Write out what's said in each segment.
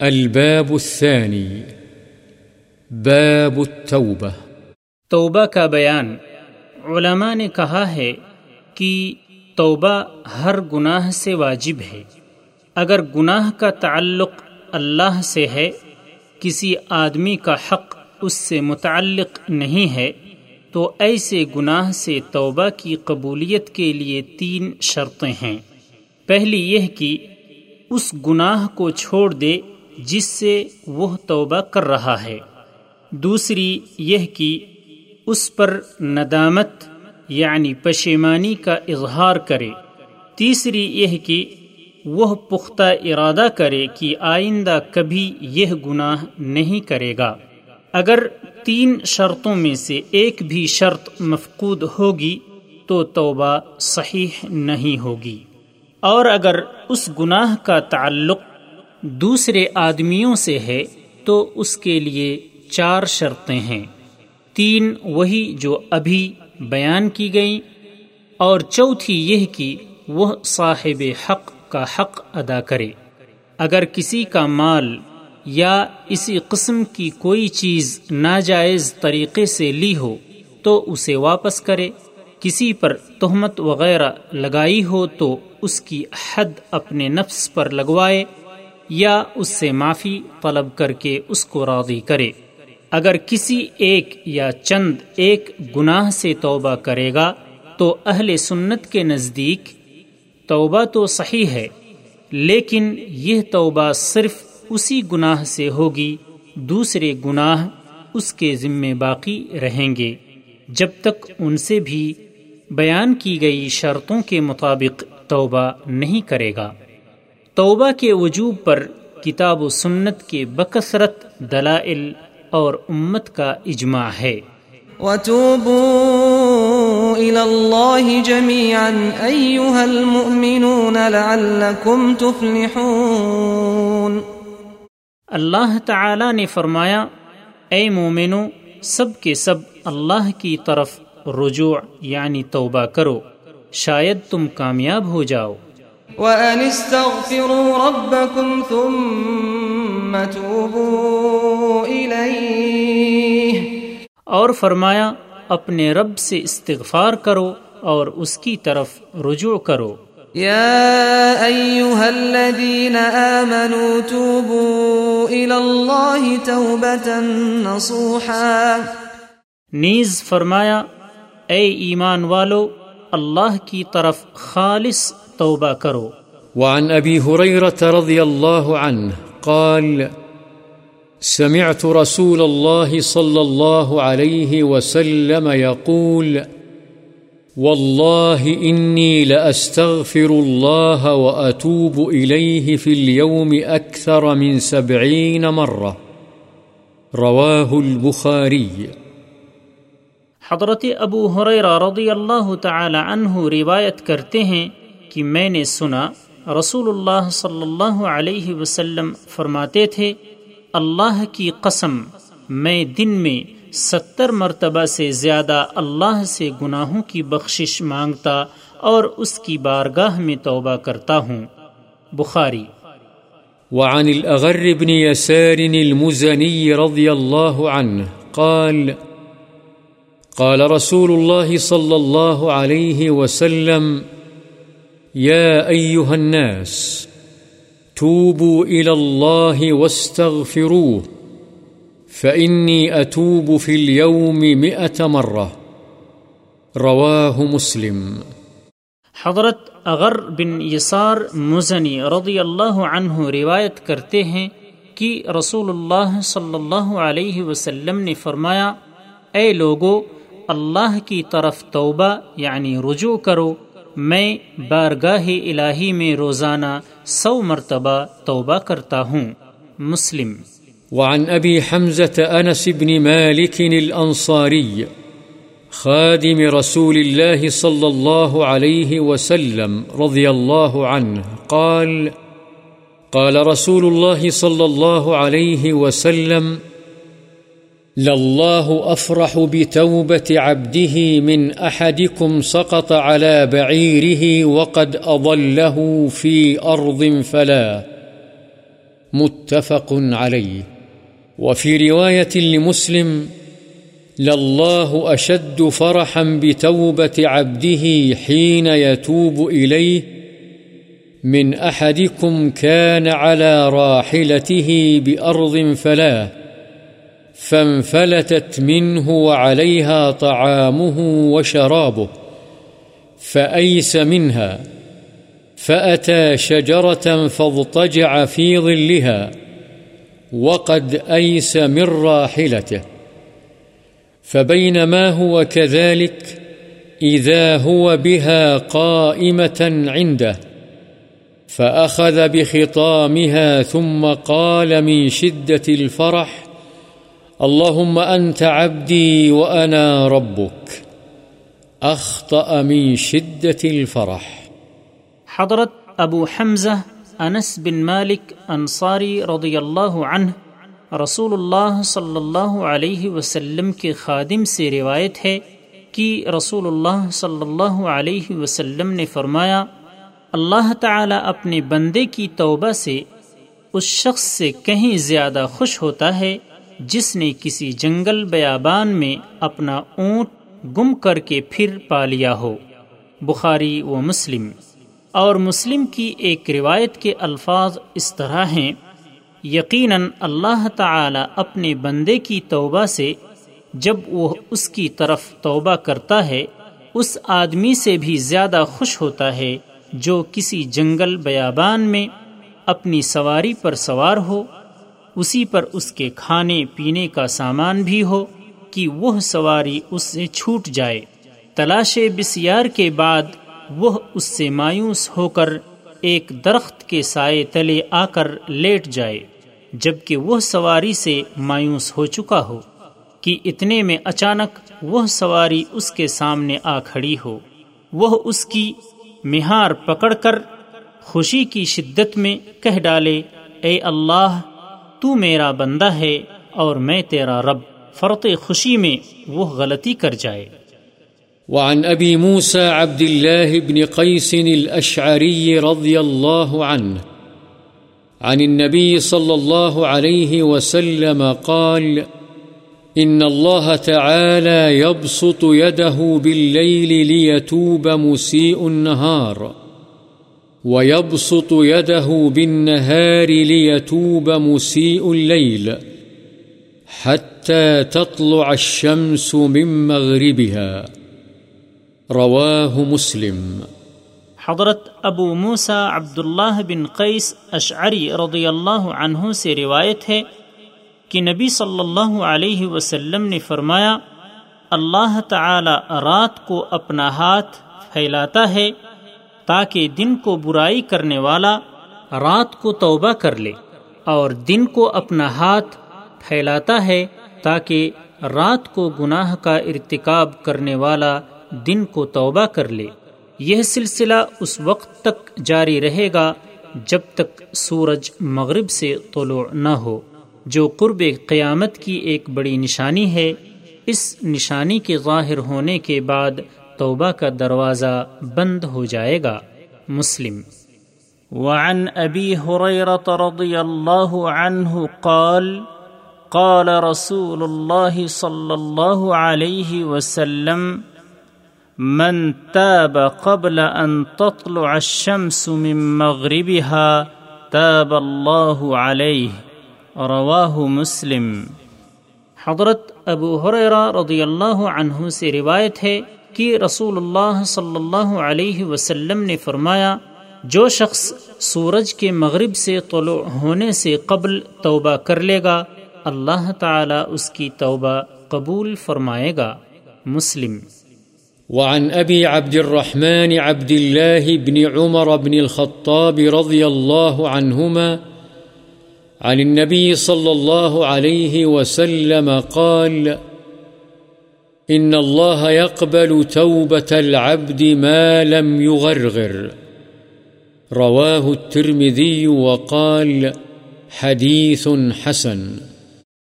الباب الثاني باب التوبة توبہ کا بیان، علماء نے کہا ہے کہ توبہ ہر گناہ سے واجب ہے۔ اگر گناہ کا تعلق اللہ سے ہے، کسی آدمی کا حق اس سے متعلق نہیں ہے، تو ایسے گناہ سے توبہ کی قبولیت کے لیے تین شرطیں ہیں۔ پہلی یہ کہ اس گناہ کو چھوڑ دے جس سے وہ توبہ کر رہا ہے۔ دوسری یہ کہ اس پر ندامت یعنی پشیمانی کا اظہار کرے۔ تیسری یہ کہ وہ پختہ ارادہ کرے کہ آئندہ کبھی یہ گناہ نہیں کرے گا۔ اگر تین شرطوں میں سے ایک بھی شرط مفقود ہوگی تو توبہ صحیح نہیں ہوگی۔ اور اگر اس گناہ کا تعلق دوسرے آدمیوں سے ہے تو اس کے لیے چار شرطیں ہیں۔ تین وہی جو ابھی بیان کی گئیں اور چوتھی یہ کہ وہ صاحب حق کا حق ادا کرے۔ اگر کسی کا مال یا اسی قسم کی کوئی چیز ناجائز طریقے سے لی ہو تو اسے واپس کرے۔ کسی پر تہمت وغیرہ لگائی ہو تو اس کی حد اپنے نفس پر لگوائے۔ یا اس سے معافی طلب کر کے اس کو راضی کرے۔ اگر کسی ایک یا چند ایک گناہ سے توبہ کرے گا، تو اہل سنت کے نزدیک توبہ تو صحیح ہے، لیکن یہ توبہ صرف اسی گناہ سے ہوگی، دوسرے گناہ اس کے ذمے باقی رہیں گے۔ جب تک ان سے بھی بیان کی گئی شرطوں کے مطابق توبہ نہیں کرے گا۔ توبہ کے وجوب پر کتاب و سنت کے بکثرت دلائل اور امت کا اجماع ہے۔ وتوبوا إلى الله جميعا أيها المؤمنون لعلكم تفلحون۔ اللہ تعالی نے فرمایا اے مومنو سب کے سب اللہ کی طرف رجوع یعنی توبہ کرو شاید تم کامیاب ہو جاؤ۔ وَأَنِ اسْتَغْفِرُوا رَبَّكُمْ ثُمَّ تُوبُوا إِلَيْهِ۔ اور فرمایا اپنے رب سے استغفار کرو اور اس کی طرف رجوع کرو۔ يا أيها الذين آمنوا توبوا إلى الله توبة نصوحا۔ نیز فرمایا اے ایمان والو اللہ کی طرف خالص توبہ کرو۔ وعن أبي هريرة رضي الله عنه قال سمعت رسول الله صلى الله عليه وسلم يقول والله إني لأستغفر الله وأتوب إليه في اليوم أكثر من سبعين مرة رواه البخاري حضرت ابو حریرہ رضی اللہ تعالی عنہ روایت کرتے ہیں کہ میں نے سنا رسول اللہ صلی اللہ علیہ وسلم فرماتے تھے، اللہ کی قسم، میں دن میں ستر مرتبہ سے زیادہ اللہ سے گناہوں کی بخشش مانگتا اور اس کی بارگاہ میں توبہ کرتا ہوں۔ بخاری۔ وعن الأغر بن يسار المزني رضي الله عنه قال قال رسول الله صلى الله عليه وسلم يا أيها الناس توبوا إلى الله واستغفروه فإني أتوب في اليوم مئة مرة رواه مسلم حضرت اغر بن یسار مزنی رضی اللہ عنہ روایت کرتے ہیں کہ رسول اللہ صلی اللہ علیہ وسلم نے فرمایا، اے لوگو، اللہ کی طرف توبہ یعنی رجوع کرو میں بارگاہ الہی میں روزانہ سو مرتبہ توبہ کرتا ہوں۔ مسلم۔ وعن أبي حمزة أنس بن مالك الأنصاري خادم رسول الله صلى الله عليه وسلم رضي الله عنه قال قال رسول الله صلى الله عليه وسلم لله أفرح بتوبة عبده من أحدكم سقط على بعيره وقد أضله في أرض فلا متفق عليه وفي رواية لمسلم لله أشد فرحا بتوبة عبده حين يتوب إليه من أحدكم كان على راحلته بأرض فلاه فانفلتت منه وعليها طعامه وشرابه، فأيس منها، فأتى شجرة فاضطجع في ظلها، وقد أيس من راحلته، فبينما هو كذلك إذا هو بها قائمة عنده، فأخذ بخطامها ثم قال من شدة الفرح اللهم أنت عبدي وأنا ربك. أخطأ من شدة الفرح. حضرت ابو حمزہ انس بن مالک انصاری رضی اللہ عنہ رسول اللہ صلی اللہ علیہ وسلم کے خادم سے روایت ہے کہ رسول اللہ صلی اللہ علیہ وسلم نے فرمایا، اللہ تعالی اپنے بندے کی توبہ سے اس شخص سے کہیں زیادہ خوش ہوتا ہے جس نے کسی جنگل بیابان میں اپنا اونٹ گم کر کے پھر پا لیا ہو۔ بخاری و مسلم۔ اور مسلم کی ایک روایت کے الفاظ اس طرح ہیں۔ یقیناً اللہ تعالی اپنے بندے کی توبہ سے جب وہ اس کی طرف توبہ کرتا ہے، اس آدمی سے بھی زیادہ خوش ہوتا ہے جو کسی جنگل بیابان میں اپنی سواری پر سوار ہو اسی پر اس کے کھانے پینے کا سامان بھی ہو کہ وہ سواری اس سے چھوٹ جائے۔ تلاش بسیار کے بعد وہ اس سے مایوس ہو کر ایک درخت کے سائے تلے آ کر لیٹ جائے، جبکہ وہ سواری سے مایوس ہو چکا ہو کہ اتنے میں اچانک وہ سواری اس کے سامنے آ کھڑی ہو۔ وہ اس کی مہار پکڑ کر خوشی کی شدت میں کہہ ڈالے، اے اللہ تو میرا بندہ ہے اور میں تیرا رب۔ فرط خوشی میں وہ غلطی کر جائے۔ وعن أبي موسى عبد الله بن قيس الأشعري رضي الله عنه عن النبي صلى الله عليه وسلم قال إن الله تعالى يبسط يده بالليل ليتوب مسيء النهار ويبسط يده بالنهار ليتوب مسيء الليل حتى تطلع الشمس من مغربها رواه مسلم حضرت ابو موسا عبداللہ بن قیس اشعری رضی اللہ عنہ سے روایت ہے کہ نبی صلی اللہ علیہ وسلم نے فرمایا، اللہ تعالی رات کو اپنا ہاتھ پھیلاتا ہے تاکہ دن کو برائی کرنے والا رات کو توبہ کر لے اور دن کو اپنا ہاتھ پھیلاتا ہے تاکہ رات کو گناہ کا ارتکاب کرنے والا دن کو توبہ کر لے۔ یہ سلسلہ اس وقت تک جاری رہے گا جب تک سورج مغرب سے طلوع نہ ہو، جو قرب قیامت کی ایک بڑی نشانی ہے۔ اس نشانی کے ظاہر ہونے کے بعد توبہ کا دروازہ بند ہو جائے گا۔ مسلم۔ وعن ابی رضی اللہ عنہ قال قال رسول اللہ صلی اللہ علیہ وسلم، من تاب قبل أن تطلع الشمس من مغربها، تاب الله عليه رواه مسلم۔ حضرت ابو حریرہ رضی اللہ عنہ سے روایت ہے کہ رسول اللہ صلی اللہ علیہ وسلم نے فرمایا، جو شخص سورج کے مغرب سے طلوع ہونے سے قبل توبہ کر لے گا، اللہ تعالی اس کی توبہ قبول فرمائے گا۔ مسلم۔ وعن أبي عبد الرحمن عبد الله بن عمر بن الخطاب رضي الله عنهما عن النبي صلى الله عليه وسلم قال إن الله يقبل توبة العبد ما لم يغرغر. رواه الترمذي وقال حديث حسن.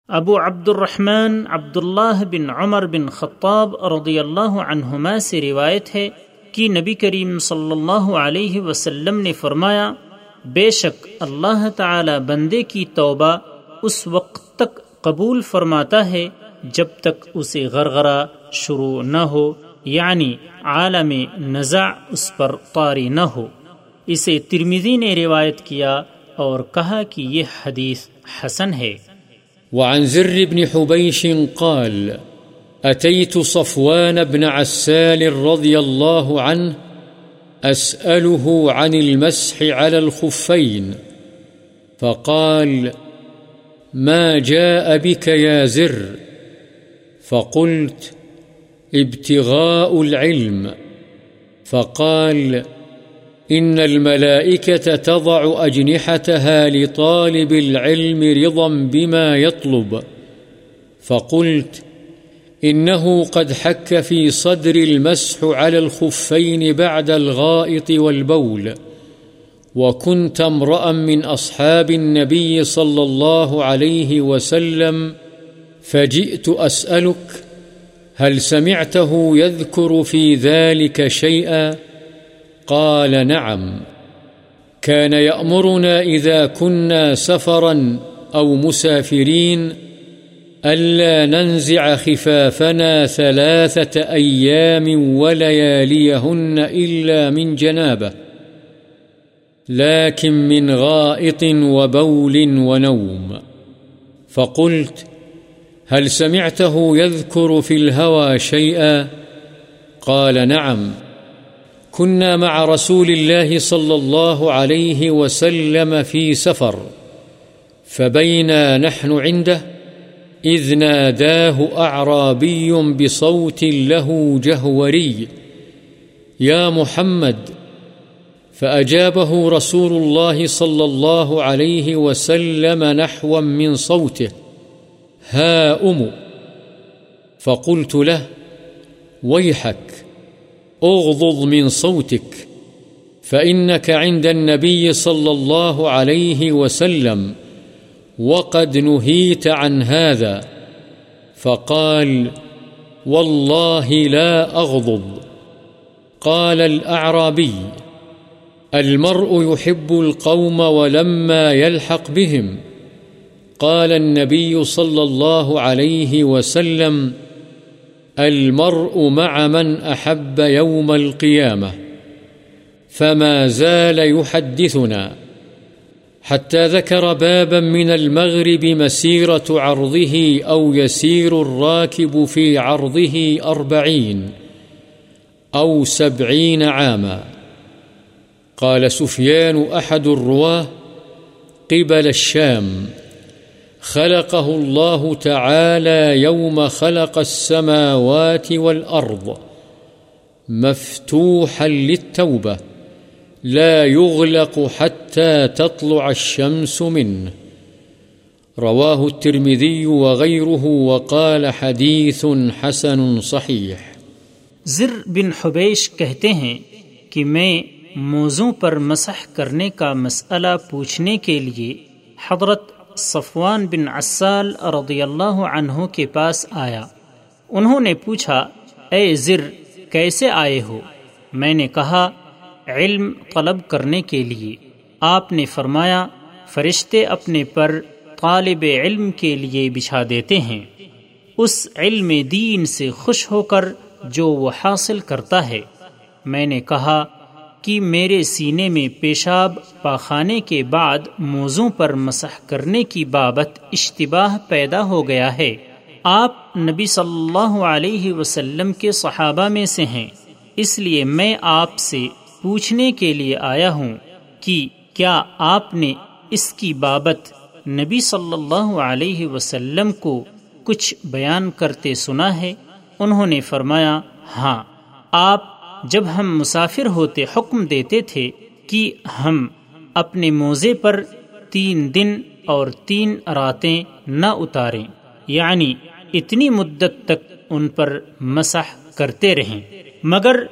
ابو عبد الرحمن عبداللہ بن عمر بن خطاب رضی اللہ عنہما سے روایت ہے کہ نبی کریم صلی اللہ علیہ وسلم نے فرمایا، بے شک اللہ تعالی بندے کی توبہ اس وقت تک قبول فرماتا ہے جب تک اسے غرغرہ شروع نہ ہو یعنی عالم نزع اس پر طاری نہ ہو۔ اسے ترمیزی نے روایت کیا اور کہا کہ یہ حدیث حسن ہے۔ وعن زر بن حبيش قال، أتيت صفوان بن عسال رضي الله عنه أسأله عن المسح على الخفين، فقال، ما جاء بك يا زر؟ فقلت ابتغاء العلم، فقال، إن الملائكة تضع أجنحتها لطالب العلم رضا بما يطلب. فقلت، إنه قد حك في صدر المسح على الخفين بعد الغائط والبول، وكنت امرأ من أصحاب النبي صلى الله عليه وسلم، فجئت أسألك هل سمعته يذكر في ذلك شيئا؟ قال نعم. كان يأمرنا إذا كنا سفرا أو مسافرين ألا ننزع خفافنا ثلاثة أيام ولياليهن إلا من جنابه لكن من غائط وبول ونوم. فقلت هل سمعته يذكر في الهوى شيئا؟ قال نعم. كنا مع رسول الله صلى الله عليه وسلم في سفر، فبينا نحن عنده، إذ ناداه أعرابي بصوت له جهوري، يا محمد. فأجابه رسول الله صلى الله عليه وسلم نحوا من صوته ها أم. فقلت له، ويحك اغضض من صوتك، فإنك عند النبي صلى الله عليه وسلم، وقد نهيت عن هذا. فقال، والله لا أغضض. قال الأعرابي، المرء يحب القوم ولما يلحق بهم. قال النبي صلى الله عليه وسلم، المرء مع من أحب يوم القيامة، فما زال يحدثنا، حتى ذكر بابا من المغرب مسيرة عرضه أو يسير الراكب في عرضه أربعين أو سبعين عاما. قال سفيان أحد الرواه قبل الشام. خلقه الله تعالى يوم خلق السماوات والأرض مفتوحا للتوبة، لا يغلق حتى تطلع الشمس منه. رواه الترمذي وغيره وقال حديث حسن صحيح. زر بن حبیش کہتے ہیں کہ میں موضوع پر مسح کرنے کا مسئلہ پوچھنے کے لیے حضرت صفوان بن عسال رضی اللہ عنہ کے پاس آیا۔ انہوں نے پوچھا، اے زر، کیسے آئے ہو؟ میں نے کہا، علم طلب کرنے کے لیے۔ آپ نے فرمایا، فرشتے اپنے پر طالب علم کے لیے بچھا دیتے ہیں۔ اس علم دین سے خوش ہو کر جو وہ حاصل کرتا ہے۔ میں نے کہا کہ میرے سینے میں پیشاب پاخانے کے بعد موضوع پر مسح کرنے کی بابت اشتباہ پیدا ہو گیا ہے۔ آپ نبی صلی اللہ علیہ وسلم کے صحابہ میں سے ہیں۔ اس لیے میں آپ سے پوچھنے کے لیے آیا ہوں کہ کیا آپ نے اس کی بابت نبی صلی اللہ علیہ وسلم کو کچھ بیان کرتے سنا ہے؟ انہوں نے فرمایا ہاں آپ جب ہم مسافر ہوتے حکم دیتے تھے کہ ہم اپنے موزے پر تین دن اور تین راتیں نہ اتاریں یعنی اتنی مدت تک ان پر مسح کرتے رہیں۔ مگر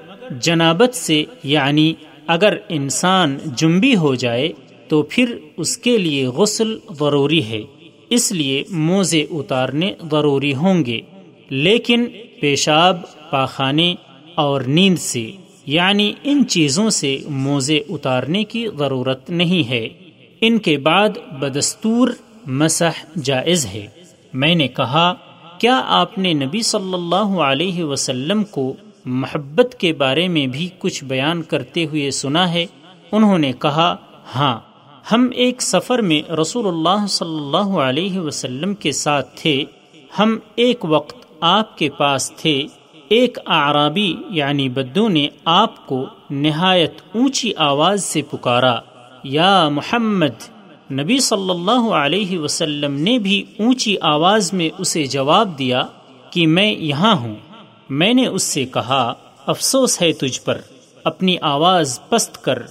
جنابت سے یعنی اگر انسان جنبی ہو جائے تو پھر اس کے لیے غسل ضروری ہے۔ اس لیے موزے اتارنے ضروری ہوں گے۔ لیکن پیشاب، پاخانے اور نیند سے یعنی ان چیزوں سے موزے اتارنے کی ضرورت نہیں ہے۔ ان کے بعد بدستور مسح جائز ہے۔ میں نے کہا، کیا آپ نے نبی صلی اللہ علیہ وسلم کو محبت کے بارے میں بھی کچھ بیان کرتے ہوئے سنا ہے؟ انہوں نے کہا ہاں ہم ایک سفر میں رسول اللہ صلی اللہ علیہ وسلم کے ساتھ تھے۔ ہم ایک وقت آپ کے پاس تھے۔ ایک اعرابی یعنی بدو نے آپ کو نہایت اونچی آواز سے پکارا، یا محمد، نبی صلی اللہ علیہ وسلم نے بھی اونچی آواز میں اسے جواب دیا کہ میں یہاں ہوں۔ میں نے اس سے کہا، افسوس ہے تجھ پر، اپنی آواز پست کر۔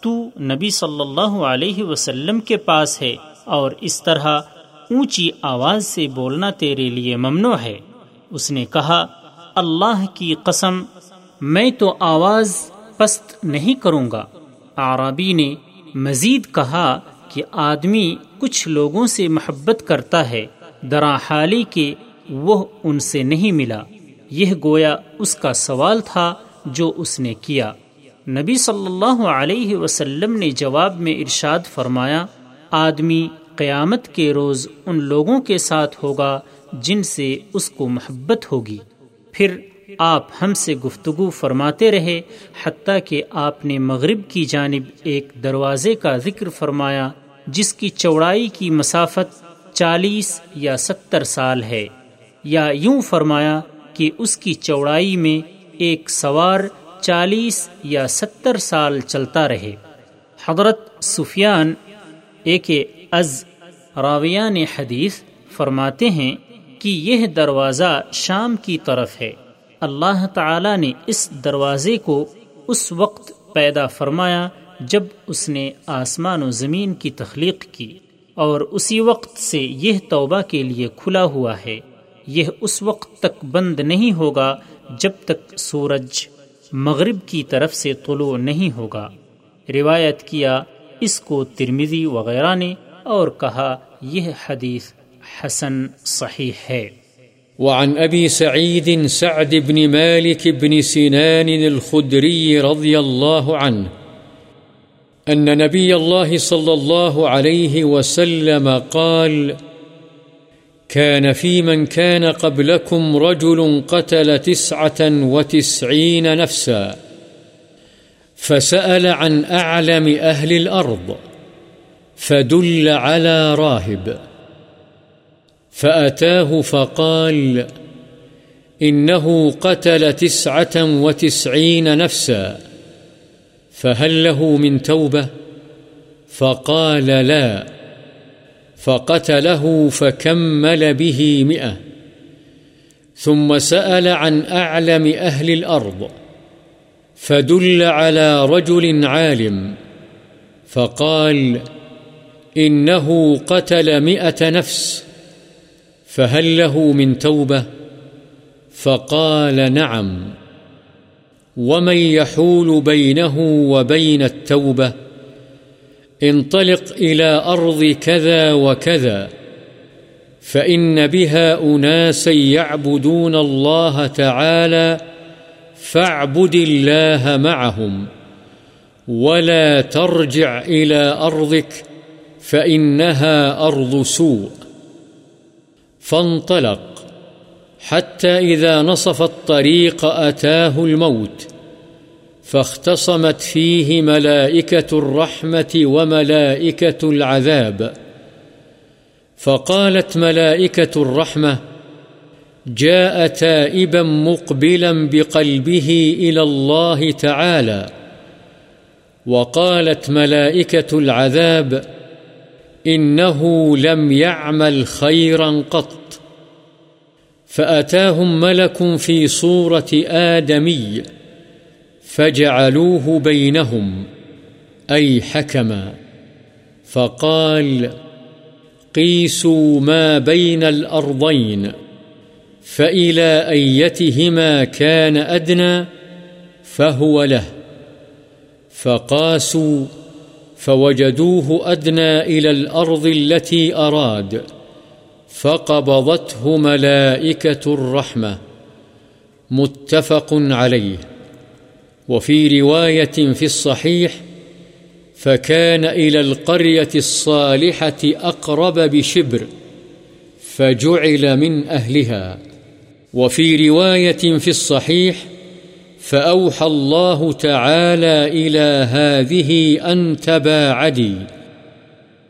تو نبی صلی اللہ علیہ وسلم کے پاس ہے اور اس طرح اونچی آواز سے بولنا تیرے لیے ممنوع ہے۔ اس نے کہا اللہ کی قسم، میں تو آواز پست نہیں کروں گا۔ آرابی نے مزید کہا کہ آدمی کچھ لوگوں سے محبت کرتا ہے، درا حالی کے وہ ان سے نہیں ملا۔ یہ گویا اس کا سوال تھا جو اس نے کیا۔ نبی صلی اللہ علیہ وسلم نے جواب میں ارشاد فرمایا، آدمی قیامت کے روز ان لوگوں کے ساتھ ہوگا جن سے اس کو محبت ہوگی۔ پھر آپ ہم سے گفتگو فرماتے رہے، حتیٰ کہ آپ نے مغرب کی جانب ایک دروازے کا ذکر فرمایا، جس کی چوڑائی کی مسافت چالیس یا ستر سال ہے۔ یا یوں فرمایا کہ اس کی چوڑائی میں ایک سوار چالیس یا ستر سال چلتا رہے۔ حضرت سفیان ایک از راویان حدیث، فرماتے ہیں کہ یہ دروازہ شام کی طرف ہے۔ اللہ تعالی نے اس دروازے کو اس وقت پیدا فرمایا جب اس نے آسمان و زمین کی تخلیق کی اور اسی وقت سے یہ توبہ کے لیے کھلا ہوا ہے۔ یہ اس وقت تک بند نہیں ہوگا جب تک سورج مغرب کی طرف سے طلوع نہیں ہوگا۔ روایت کیا اس کو ترمیزی وغیرہ نے اور کہا یہ حدیث حسن صحیح ہے۔ وعن أبي سعيد سعد بن مالك بن سنان الخدري رضي الله عنه أن نبي الله صلى الله عليه وسلم قال كان في من كان قبلكم رجل قتل تسعة وتسعين نفسا، فسأل عن أعلم أهل الأرض، فدل على راهب. فأتاه فقال إنه قتل تسعة وتسعين نفسا فهل له من توبة فقال لا فقتله فكمل به مئة ثم سأل عن أعلم أهل الأرض فدل على رجل عالم فقال إنه قتل مئة نفس فهل له من توبة؟ فقال نعم. ومن يحول بينه وبين التوبة؟ انطلق إلى أرض كذا وكذا. فإن بها أناسا يعبدون الله تعالى فاعبد الله معهم. ولا ترجع إلى أرضك فإنها أرض سوء. فانطلق حتى إذا نصف الطريق أتاه الموت، فاختصمت فيه ملائكة الرحمة وملائكة العذاب. فقالت ملائكة الرحمة جاء تائبا مقبلا بقلبه إلى الله تعالى. وقالت ملائكة العذاب إنه لم يعمل خيرا قط. فأتاهم ملك في صورة آدمي فجعلوه بينهم أي حكما فقال قيسوا ما بين الأرضين فإلى أيتهما كان أدنى فهو له فقاسوا فوجدوه أدنى إلى الأرض التي أراد فقبضته ملائكة الرحمة متفق عليه. وفي رواية في الصحيح، فكان إلى القرية الصالحة أقرب بشبر، فجعل من أهلها. وفي رواية في الصحيح، فأوحى الله تعالى إلى هذه أن تباعدي.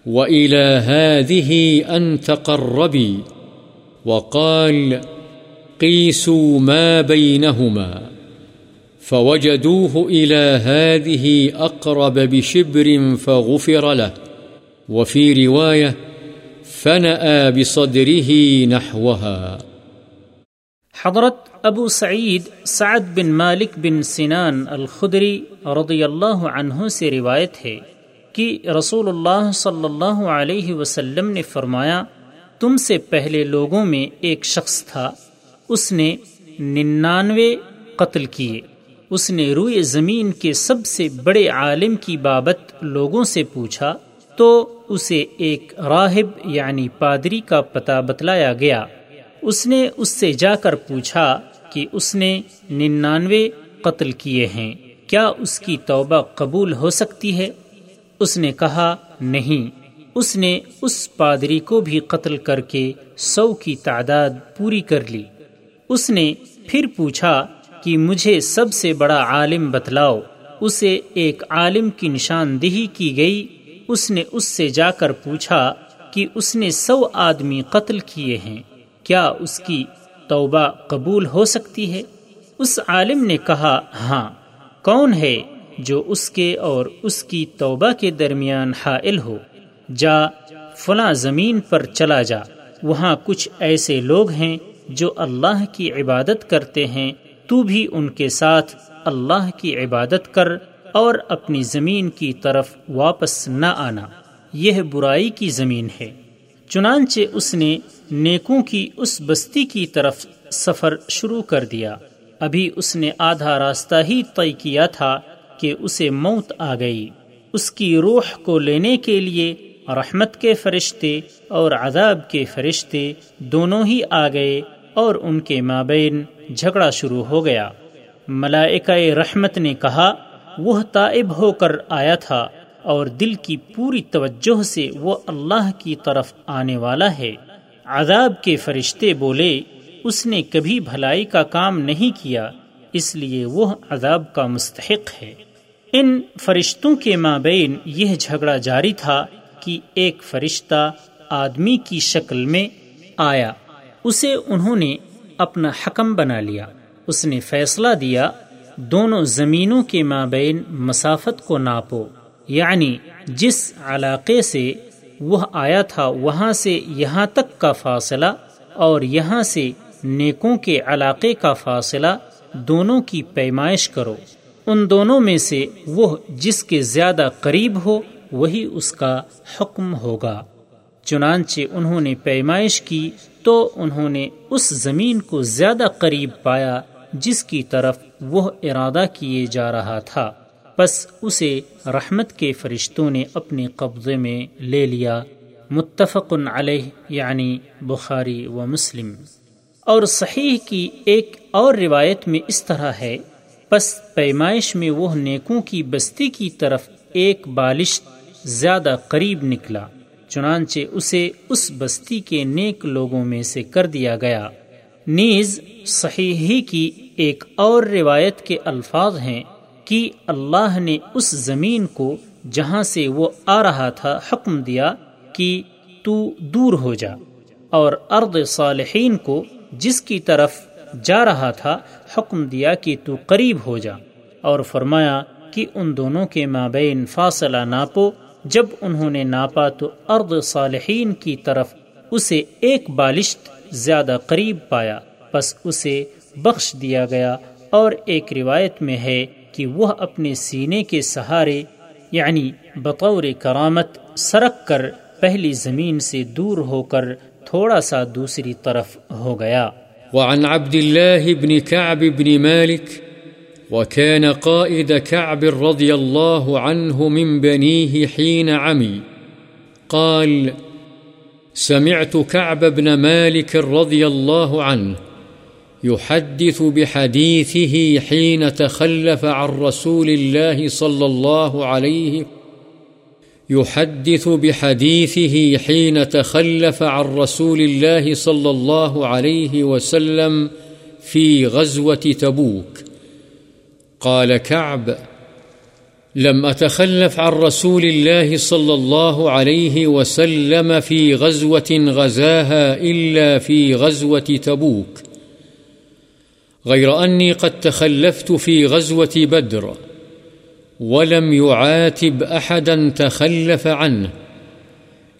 وإلى هذه أن تقربي وقال، قيسوا ما بينهما، فوجدوه إلى هذه أقرب بشبر فغفر له، وفي رواية فنأى بصدره نحوها. حضرت ابو سعید سعد بن مالک بن سنان الخدری رضی اللہ عنہ سے روایت ہے کہ رسول اللہ صلی اللہ علیہ وسلم نے فرمایا، تم سے پہلے لوگوں میں ایک شخص تھا، اس نے ننانوے قتل کیے۔ اس نے روئے زمین کے سب سے بڑے عالم کی بابت لوگوں سے پوچھا، تو اسے ایک راہب یعنی پادری کا پتہ بتلایا گیا۔ اس نے اس سے جا کر پوچھا کہ اس نے ننانوے قتل کیے ہیں، کیا اس کی توبہ قبول ہو سکتی ہے؟ اس نے کہا، نہیں. اس نے اس پادری کو بھی قتل کر کے سو کی تعداد پوری کر لی۔ اس نے پھر پوچھا کہ مجھے سب سے بڑا عالم بتلاؤ، اسے ایک عالم کی نشاندہی کی گئی؟ اس نے اس سے جا کر پوچھا کہ اس نے سو آدمی قتل کیے ہیں، کیا اس کی توبہ قبول ہو سکتی ہے؟ اس عالم نے کہا ہاں۔ کون ہے؟ جو اس کے اور اس کی توبہ کے درمیان حائل ہو، جا فلاں زمین پر چلا جا۔ وہاں کچھ ایسے لوگ ہیں جو اللہ کی عبادت کرتے ہیں، تو بھی ان کے ساتھ اللہ کی عبادت کر اور اپنی زمین کی طرف واپس نہ آنا۔ یہ برائی کی زمین ہے۔ چنانچہ اس نے نیکوں کی اس بستی کی طرف سفر شروع کر دیا۔ ابھی اس نے آدھا راستہ ہی طے کیا تھا۔ کہ اسے موت آ گئی۔ اس کی روح کو لینے کے لیے رحمت کے فرشتے اور عذاب کے فرشتے دونوں ہی آ گئے اور ان کے مابین جھگڑا شروع ہو گیا۔ ملائکہ رحمت نے کہا، وہ طائب ہو کر آیا تھا اور دل کی پوری توجہ سے وہ اللہ کی طرف آنے والا ہے۔ عذاب کے فرشتے بولے، اس نے کبھی بھلائی کا کام نہیں کیا، اس لیے وہ عذاب کا مستحق ہے۔ ان فرشتوں کے مابین یہ جھگڑا جاری تھا کہ ایک فرشتہ آدمی کی شکل میں آیا۔ اسے انہوں نے اپنا حکم بنا لیا۔ اس نے فیصلہ دیا، دونوں زمینوں کے مابین مسافت کو ناپو۔ یعنی جس علاقے سے وہ آیا تھا، وہاں سے یہاں تک کا فاصلہ اور یہاں سے نیکوں کے علاقے کا فاصلہ دونوں کی پیمائش کرو۔ ان دونوں میں سے وہ جس کے زیادہ قریب ہو، وہی اس کا حکم ہوگا۔ چنانچہ انہوں نے پیمائش کی تو انہوں نے اس زمین کو زیادہ قریب پایا جس کی طرف وہ ارادہ کیے جا رہا تھا۔ بس اسے رحمت کے فرشتوں نے اپنے قبضے میں لے لیا۔ متفق علیہ یعنی بخاری و مسلم۔ اور صحیح کی ایک اور روایت میں اس طرح ہے۔ پس پیمائش میں وہ نیکوں کی بستی کی طرف ایک بالش زیادہ قریب نکلا، چنانچہ اسے اس بستی کے نیک لوگوں میں سے کر دیا گیا۔ نیز صحیح کی ایک اور روایت کے الفاظ ہیں کہ اللہ نے اس زمین کو جہاں سے وہ آ رہا تھا حکم دیا کہ تو دور ہو جا اور ارد صالحین کو جس کی طرف جا رہا تھا، حکم دیا کہ تو قریب ہو جا۔ اور فرمایا کہ ان دونوں کے مابین فاصلہ ناپو، جب انہوں نے ناپا تو ارد صالحین کی طرف اسے ایک بالشت زیادہ قریب پایا۔ بس اسے بخش دیا گیا۔ اور ایک روایت میں ہے کہ وہ اپنے سینے کے سہارے یعنی بطور کرامت، سرک کر پہلی زمین سے دور ہو کر تھوڑا سا دوسری طرف ہو گیا۔ وعن عبد الله بن كعب بن مالك وكان قائد كعب رضي الله عنه من بنيه حين عمي. قال سمعت كعب بن مالك رضي الله عنه يحدث بحديثه حين تخلف عن رسول الله صلى الله عليه يحدث بحديثه حين تخلف عن رسول الله صلى الله عليه وسلم في غزوة تبوك. قال كعب، لم أتخلف عن رسول الله صلى الله عليه وسلم في غزوة غزاها إلا في غزوة تبوك. غير أني قد تخلفت في غزوة بدر. ولم يعاتب أحدا تخلف عنه.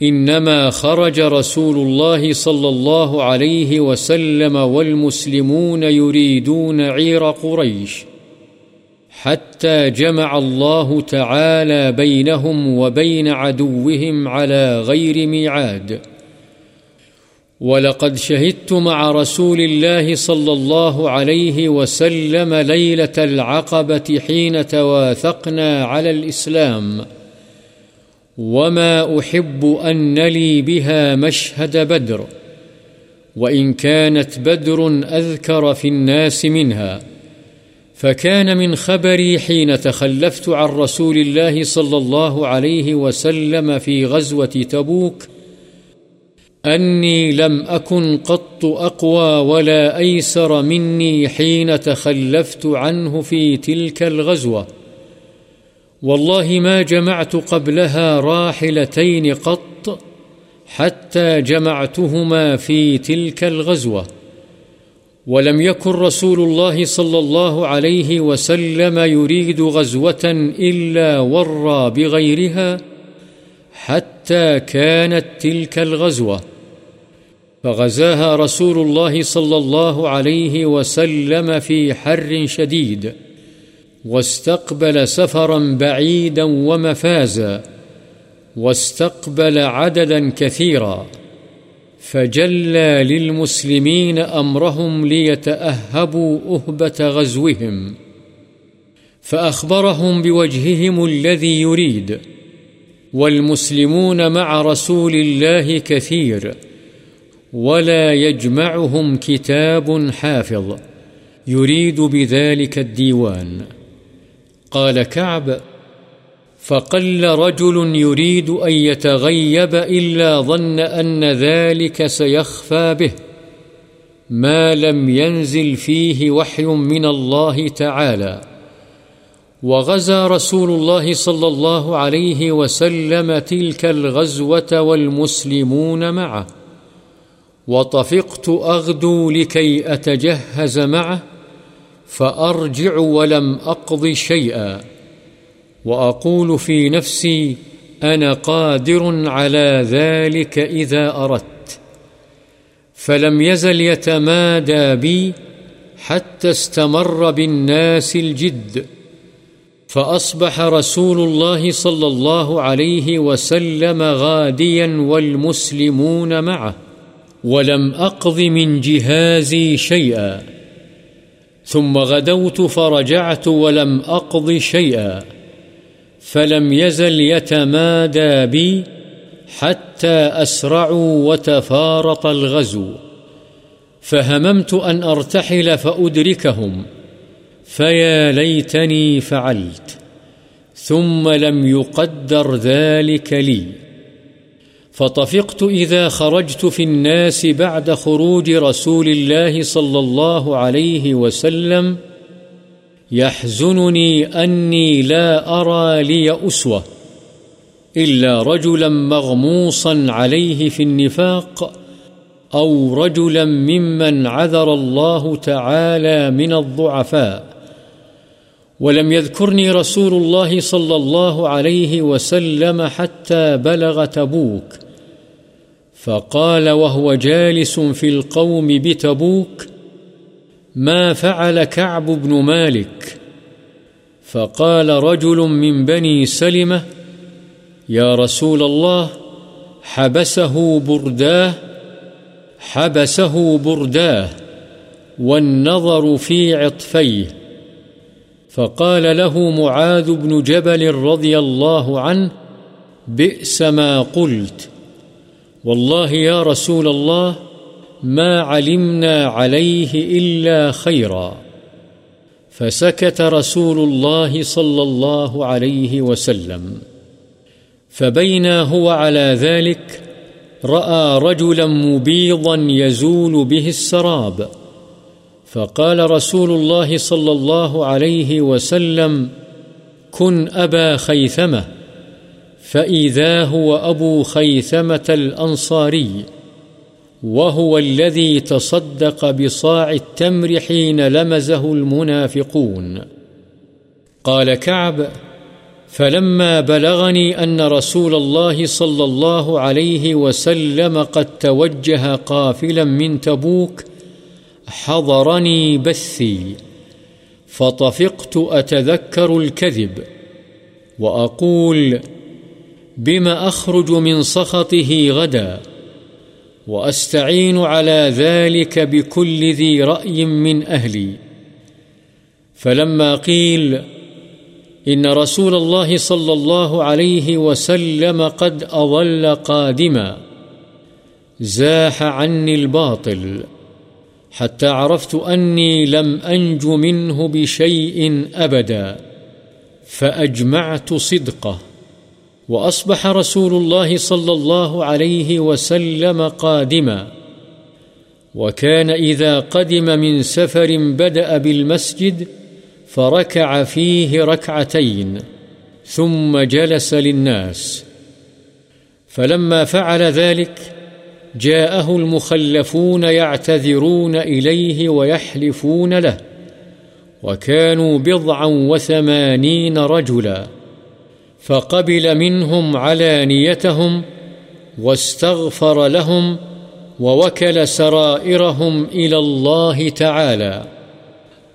إنما خرج رسول الله صلى الله عليه وسلم والمسلمون يريدون عير قريش حتى جمع الله تعالى بينهم وبين عدوهم على غير ميعاد. ولقد شهدت مع رسول الله صلى الله عليه وسلم ليلة العقبة حين تواثقنا على الإسلام. وما أحب أن لي بها مشهد بدر، وإن كانت بدر أذكر في الناس منها. فكان من خبري حين تخلفت عن رسول الله صلى الله عليه وسلم في غزوة تبوك أني لم أكن قط أقوى ولا أيسر مني حين تخلفت عنه في تلك الغزوة. والله ما جمعت قبلها راحلتين قط حتى جمعتهما في تلك الغزوة. ولم يكن رسول الله صلى الله عليه وسلم يريد غزوة إلا ورى بغيرها حتى كانت تلك الغزوة. فغزاها رسول الله صلى الله عليه وسلم في حر شديد واستقبل سفرا بعيدا ومفازا واستقبل عددا كثيرا فجلى للمسلمين أمرهم ليتأهبوا أهبة غزوهم فأخبرهم بوجههم الذي يريد والمسلمون مع رسول الله كثير ولا يجمعهم كتاب حافظ. يريد بذلك الديوان. قال كعب، فقل رجل يريد أن يتغيب إلا ظن أن ذلك سيخفى به. ما لم ينزل فيه وحي من الله تعالى. وغزى رسول الله صلى الله عليه وسلم تلك الغزوة والمسلمون معه. وطفقت أغدو لكي أتجهز معه، فأرجع ولم أقض شيئا. وأقول في نفسي، أنا قادر على ذلك إذا أردت. فلم يزل يتمادى بي حتى استمر بالناس الجد. فأصبح رسول الله صلى الله عليه وسلم غاديا والمسلمون معه. ولم أقض من جهازي شيئا. ثم غدوت فرجعت ولم أقض شيئا. فلم يزل يتمادى بي حتى أسرعوا وتفارط الغزو. فهممت أن أرتحل فأدركهم. فيا ليتني فعلت. ثم لم يقدر ذلك لي. فطفقت إذا خرجت في الناس بعد خروج رسول الله صلى الله عليه وسلم، يحزنني أني لا أرى لي أسوة، إلا رجلا مغموصا عليه في النفاق، أو رجلا ممن عذر الله تعالى من الضعفاء. ولم يذكرني رسول الله صلى الله عليه وسلم حتى بلغ تبوك. فقال وهو جالس في القوم بتبوك، ما فعل كعب بن مالك؟ فقال رجل من بني سلمة، يا رسول الله، حبسه برداه حبسه برداه، والنظر في عطفيه. فقال له معاذ بن جبل رضي الله عنه، بئس ما قلت. والله يا رسول الله ما علمنا عليه إلا خيرا. فسكت رسول الله صلى الله عليه وسلم. فبينا هو على ذلك رأى رجلا مبيضا يزول به السراب. فقال رسول الله صلى الله عليه وسلم كن أبا خيثمة. فإذا هو أبو خيثمة الأنصاري وهو الذي تصدق بصاع التمر حين لمزه المنافقون قال كعب فلما بلغني أن رسول الله صلى الله عليه وسلم قد توجه قافلا من تبوك حضرني بثي فطفقت أتذكر الكذب وأقول بما أخرج من سخطه غدا، وأستعين على ذلك بكل ذي رأي من أهلي. فلما قيل، إن رسول الله صلى الله عليه وسلم قد أظل قادما، زاح عني الباطل، حتى عرفت أني لم أنج منه بشيء أبدا، فأجمعت صدقه. وأصبح رسول الله صلى الله عليه وسلم قادما. وكان إذا قدم من سفر بدأ بالمسجد فركع فيه ركعتين، ثم جلس للناس. فلما فعل ذلك، جاءه المخلفون يعتذرون إليه ويحلفون له. وكانوا بضعا وثمانين رجلا. فقبل منهم علانيتهم واستغفر لهم ووكل سرائرهم إلى الله تعالى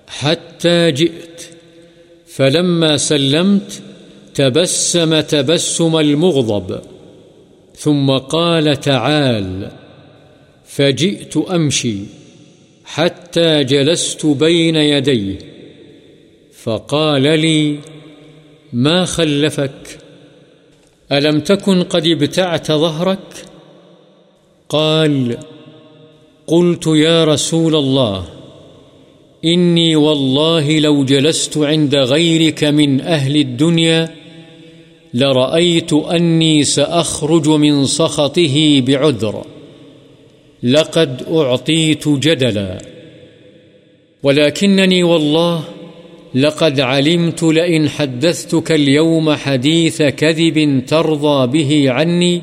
حتى جئت. فلما سلمت تبسم تبسم المغضب. ثم قال تعال. فجئت أمشي حتى جلست بين يديه. فقال لي ما خلفك؟ ألم تكن قد ابتعت ظهرك؟ قال، قلت يا رسول الله، إني والله لو جلست عند غيرك من أهل الدنيا لرأيت أني سأخرج من سخطه بعذر، لقد أعطيت جدلا، ولكنني والله لقد علمت لئن حدثتك اليوم حديث كذب ترضى به عني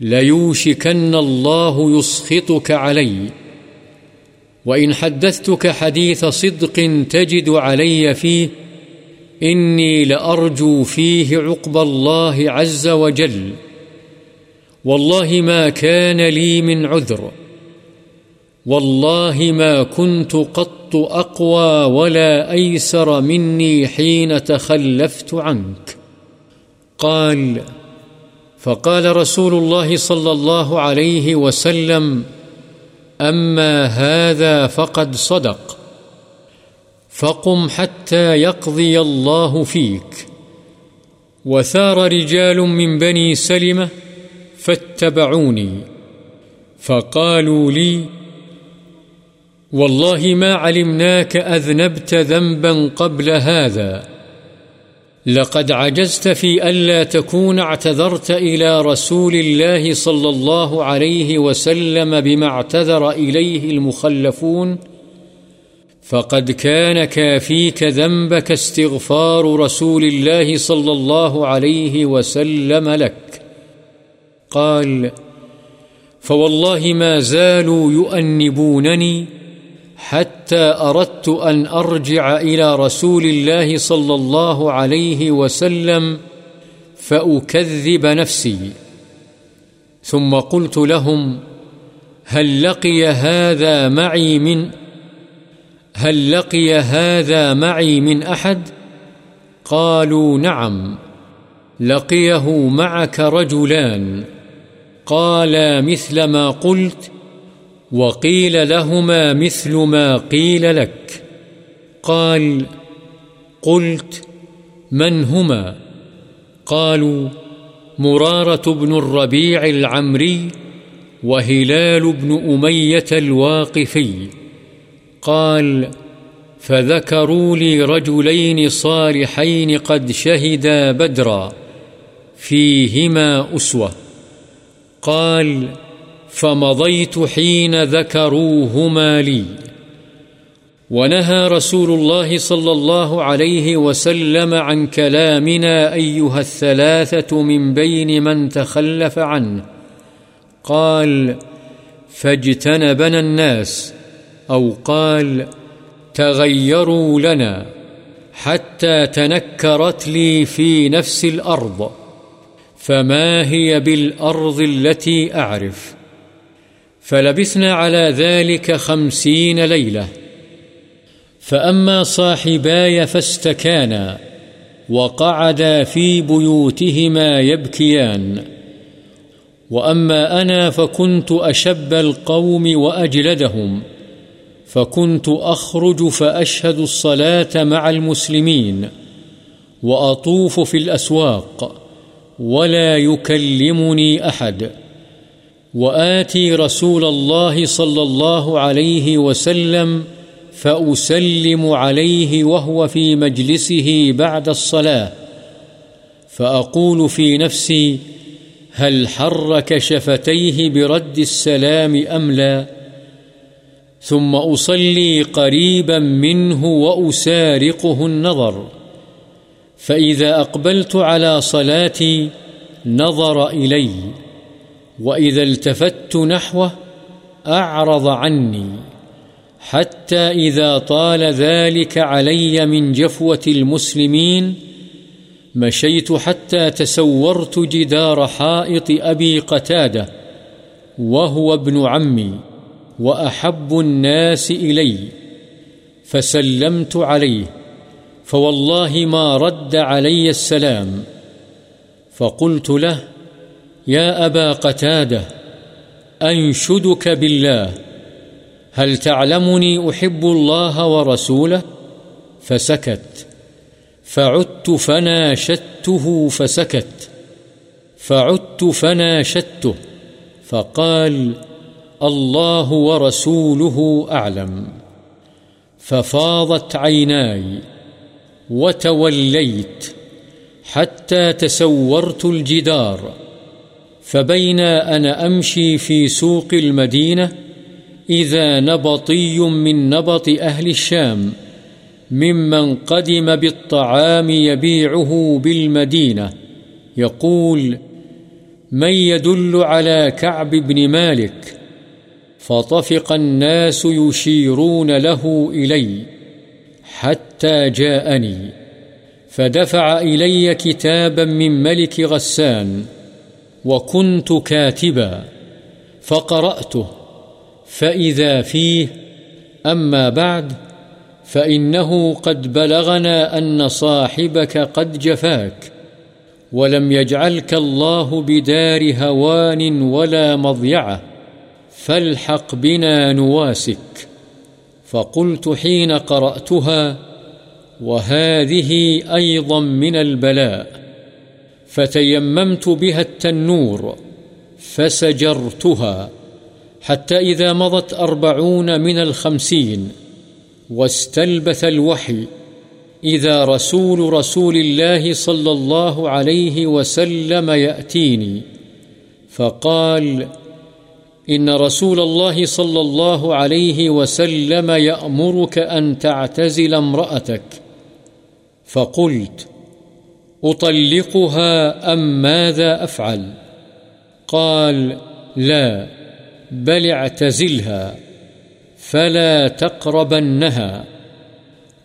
ليوشكن الله يسخطك علي. وإن حدثتك حديث صدق تجد علي فيه، إني لأرجو فيه عقب الله عز وجل. والله ما كان لي من عذر. والله ما كنت قط أقوى ولا أيسر مني حين تخلفت عنك. قال، فقال رسول الله صلى الله عليه وسلم، أما هذا فقد صدق، فقم حتى يقضي الله فيك. وثار رجال من بني سلمة فاتبعوني، فقالوا لي والله ما علمناك أذنبت ذنبا قبل هذا. لقد عجزت في ألا تكون اعتذرت إلى رسول الله صلى الله عليه وسلم بما اعتذر إليه المخلفون. فقد كان كافيك ذنبك استغفار رسول الله صلى الله عليه وسلم لك. قال فوالله ما زالوا يؤنبونني حتى أردت أن أرجع إلى رسول الله صلى الله عليه وسلم فأكذب نفسي. ثم قلت لهم، هل لقي هذا معي من، هل لقي هذا معي من أحد؟ قالوا، نعم، لقيه معك رجلان. قالا مثل ما قلت وقيل لهما مثل ما قيل لك. قال، قلت، من هما؟ قالوا، مرارة بن الربيع العمري وهلال بن أمية الواقفي. قال، فذكروا لي رجلين صالحين قد شهدا بدرا، فيهما أسوة. قال فمضيت حين ذكروهما لي. ونهى رسول الله صلى الله عليه وسلم عن كلامنا أيها الثلاثة من بين من تخلف عنه. قال فاجتنبنا الناس. أو قال تغيروا لنا حتى تنكرت لي في نفس الأرض. فما هي بالأرض التي أعرف؟ فلبثنا على ذلك خمسين ليلة. فأما صاحباي فاستكانا وقعدا في بيوتهما يبكيان. وأما أنا فكنت أشب القوم وأجلدهم. فكنت أخرج فأشهد الصلاة مع المسلمين. وأطوف في الأسواق. ولا يكلمني أحد. وآتي رسول الله صلى الله عليه وسلم فأسلم عليه وهو في مجلسه بعد الصلاة. فأقول في نفسي، هل حرك شفتيه برد السلام أم لا؟ ثم أصلي قريبا منه وأسارقه النظر. فإذا أقبلت على صلاتي، نظر إلي. وإذا التفت نحوه أعرض عني حتى إذا طال ذلك علي من جفوة المسلمين مشيت حتى تسورت جدار حائط أبي قتادة وهو ابن عمي وأحب الناس إلي فسلمت عليه فوالله ما رد علي السلام فقلت له يا أبا قتادة، أنشدك بالله، هل تعلمني أحب الله ورسوله؟ فسكت. فعدت فناشدته فسكت. فعدت فناشدته فقال الله ورسوله أعلم. ففاضت عيناي، وتوليت، حتى تسورت الجدار. فبين أنا أمشي في سوق المدينة إذا نبطي من نبط أهل الشام ممن قدم بالطعام يبيعه بالمدينة. يقول، من يدل على كعب بن مالك؟ فطفق الناس يشيرون له إلي حتى جاءني. فدفع إلي كتابا من ملك غسان وكنت كاتبا فقرأته فإذا فيه أما بعد فإنه قد بلغنا أن صاحبك قد جفاك ولم يجعلك الله بدار هوان ولا مضيعة فالحق بنا نواسك فقلت حين قرأتها وهذه أيضا من البلاء فتيممت بها التنور، فسجرتها حتى إذا مضت أربعون من الخمسين، واستلبث الوحي إذا رسول رسول الله صلى الله عليه وسلم يأتيني، فقال إن رسول الله صلى الله عليه وسلم يأمرك أن تعتزل امرأتك. فقلت أطلقها أم ماذا أفعل؟ قال، لا، بل اعتزلها، فلا تقربنها،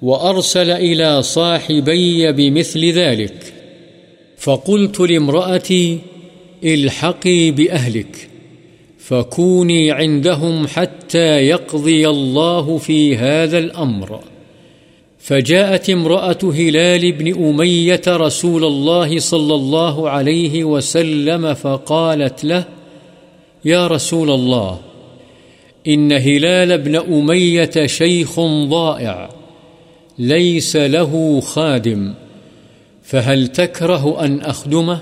وأرسل إلى صاحبي بمثل ذلك، فقلت لامرأتي، الحقي بأهلك، فكوني عندهم حتى يقضي الله في هذا الأمر. فجاءت امرأة هلال بن أمية رسول الله صلى الله عليه وسلم فقالت له، يا رسول الله، إن هلال بن أمية شيخ ضائع، ليس له خادم، فهل تكره أن أخدمه؟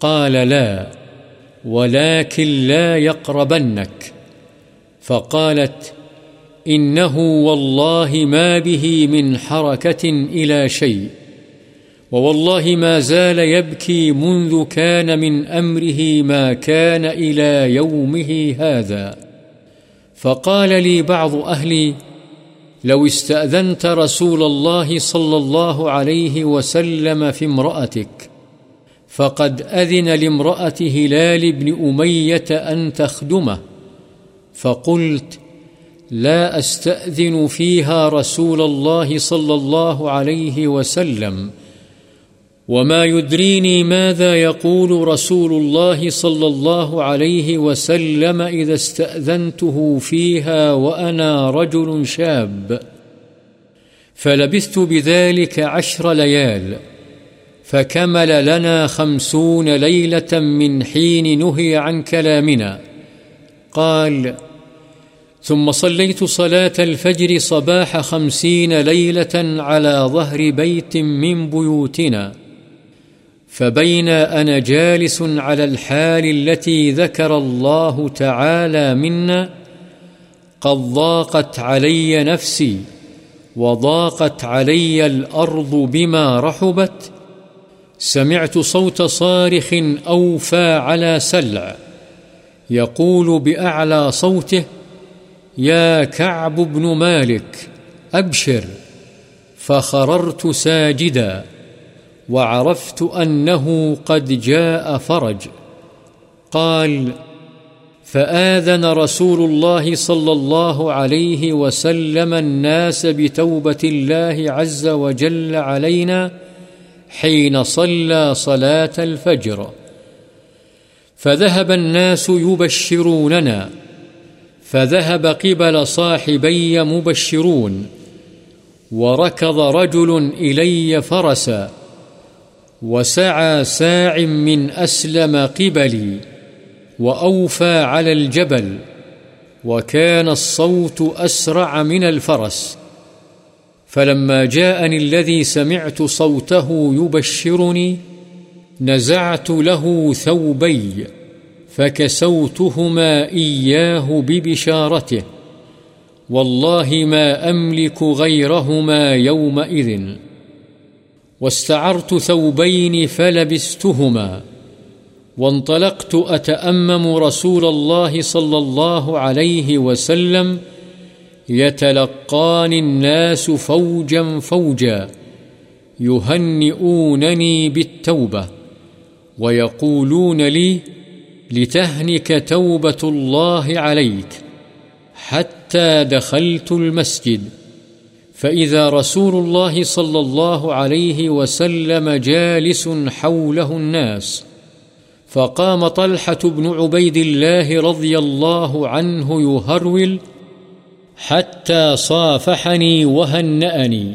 قال لا، ولكن لا يقربنك فقالت إنه والله ما به من حركة إلى شيء. ووالله ما زال يبكي منذ كان من أمره ما كان إلى يومه هذا. فقال لي بعض أهلي، لو استأذنت رسول الله صلى الله عليه وسلم في امرأتك، فقد أذن لامرأة هلال بن أمية أن تخدمه، فقلت لا أستأذن فيها رسول الله صلى الله عليه وسلم وما يدريني ماذا يقول رسول الله صلى الله عليه وسلم إذا استأذنته فيها وأنا رجل شاب فلبثت بذلك عشر ليال فكمل لنا خمسون ليلة من حين نهي عن كلامنا قال ثم صليت صلاة الفجر صباح خمسين ليلة على ظهر بيت من بيوتنا، فبين أنا جالس على الحال التي ذكر الله تعالى منا، قد ضاقت علي نفسي وضاقت علي الأرض بما رحبت، سمعت صوت صارخ أوفى على سلع، يقول بأعلى صوته يا كعب بن مالك أبشر، فخررت ساجدا، وعرفت أنه قد جاء فرج. قال فآذن رسول الله صلى الله عليه وسلم الناس بتوبة الله عز وجل علينا حين صلى صلاة الفجر. فذهب الناس يبشروننا فذهب قبل صاحبي مبشرون وركض رجل إلي فرسا وسعى ساع من أسلم قبلي وأوفى على الجبل وكان الصوت أسرع من الفرس فلما جاءني الذي سمعت صوته يبشرني نزعت له ثوبي فكسوتهما إياه ببشارته. والله ما أملك غيرهما يومئذ. واستعرت ثوبين فلبستهما. وانطلقت أتأمم رسول الله صلى الله عليه وسلم يتلقاني الناس فوجا فوجا يهنئونني بالتوبة. ويقولون لي لتهنك توبة الله عليك حتى دخلت المسجد. فإذا رسول الله صلى الله عليه وسلم جالس حوله الناس، فقام طلحة بن عبيد الله رضي الله عنه يهرول حتى صافحني وهنأني.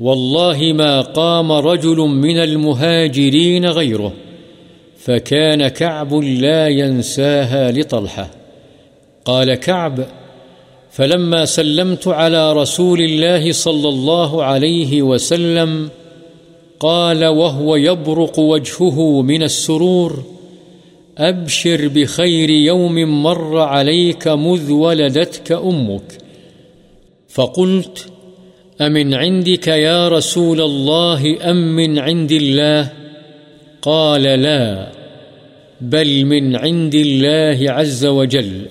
والله ما قام رجل من المهاجرين غيره. فكان كعب لا ينساها لطلحة. قال كعب، فلما سلمت على رسول الله صلى الله عليه وسلم، قال وهو يبرق وجهه من السرور، أبشر بخير يوم مر عليك مذ ولدتك أمك. فقلت، أمن عندك يا رسول الله أم من عند الله؟ قال لا، بل من عند الله عز وجل.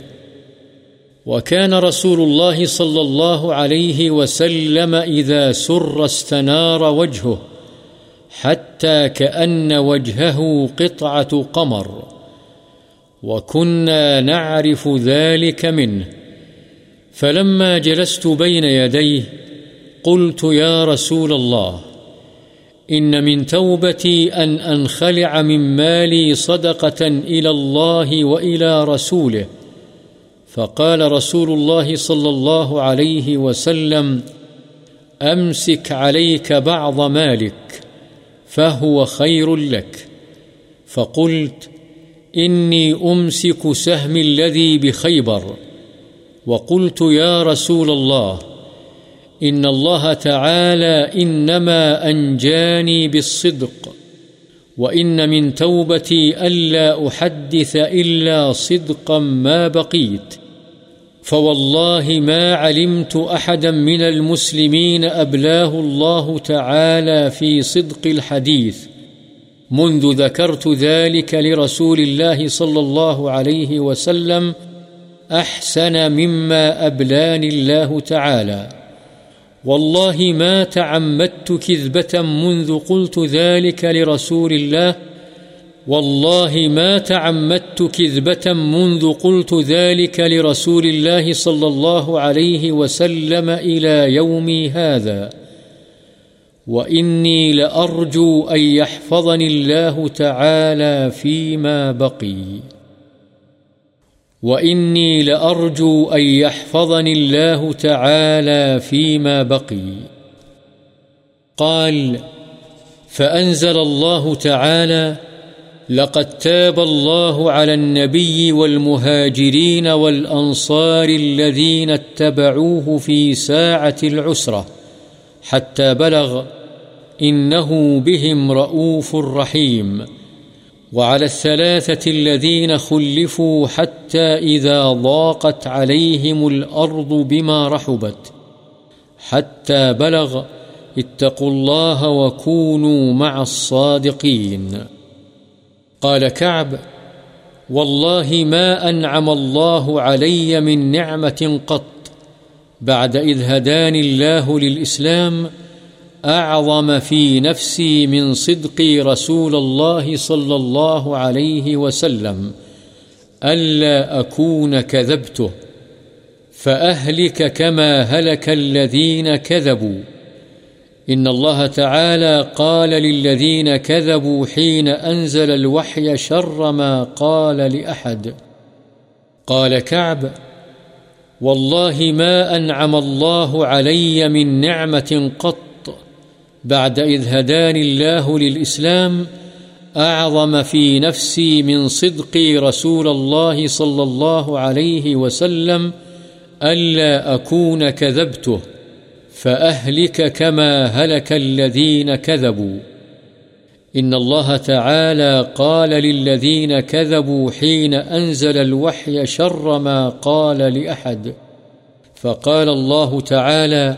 وكان رسول الله صلى الله عليه وسلم إذا سر استنار وجهه، حتى كأن وجهه قطعة قمر. وكنا نعرف ذلك منه. فلما جلست بين يديه، قلت يا رسول الله إن من توبتي أن أنخلع من مالي صدقة إلى الله وإلى رسوله. فقال رسول الله صلى الله عليه وسلم، أمسك عليك بعض مالك، فهو خير لك. فقلت، إني أمسك سهم الذي بخيبر. وقلت يا رسول الله إن الله تعالى إنما أنجاني بالصدق وإن من توبتي ألا أحدث إلا صدقا ما بقيت فوالله ما علمت أحدا من المسلمين أبلاه الله تعالى في صدق الحديث منذ ذكرت ذلك لرسول الله صلى الله عليه وسلم أحسن مما أبلاني الله تعالى والله ما تعمدت كذبة منذ قلت ذلك لرسول الله. والله ما تعمدت كذبة منذ قلت ذلك لرسول الله صلى الله عليه وسلم إلى يومي هذا. وإني لأرجو أن يحفظني الله تعالى فيما بقي. وإني لأرجو أن يحفظني الله تعالى فيما بقي. قال، فأنزل الله تعالى، لقد تاب الله على النبي والمهاجرين والأنصار الذين اتبعوه في ساعة العسرة حتى بلغ إنه بهم رؤوف رحيم. وعلى الثلاثة الذين خلفوا حتى إذا ضاقت عليهم الأرض بما رحبت، حتى بلغ اتقوا الله وكونوا مع الصادقين. قال كعب، والله ما أنعم الله علي من نعمة قط بعد إذ هداني الله للإسلام أعظم في نفسي من صدقي رسول الله صلى الله عليه وسلم، ألا أكون كذبته، فأهلك كما هلك الذين كذبوا. إن الله تعالى قال للذين كذبوا حين أنزل الوحي شر ما قال لأحد. قال كعب والله ما أنعم الله علي من نعمة قط بعد إذ هداني الله للإسلام، أعظم في نفسي من صدقي رسول الله صلى الله عليه وسلم، ألا أكون كذبته، فأهلك كما هلك الذين كذبوا. إن الله تعالى قال للذين كذبوا حين أنزل الوحي شر ما قال لأحد، فقال الله تعالى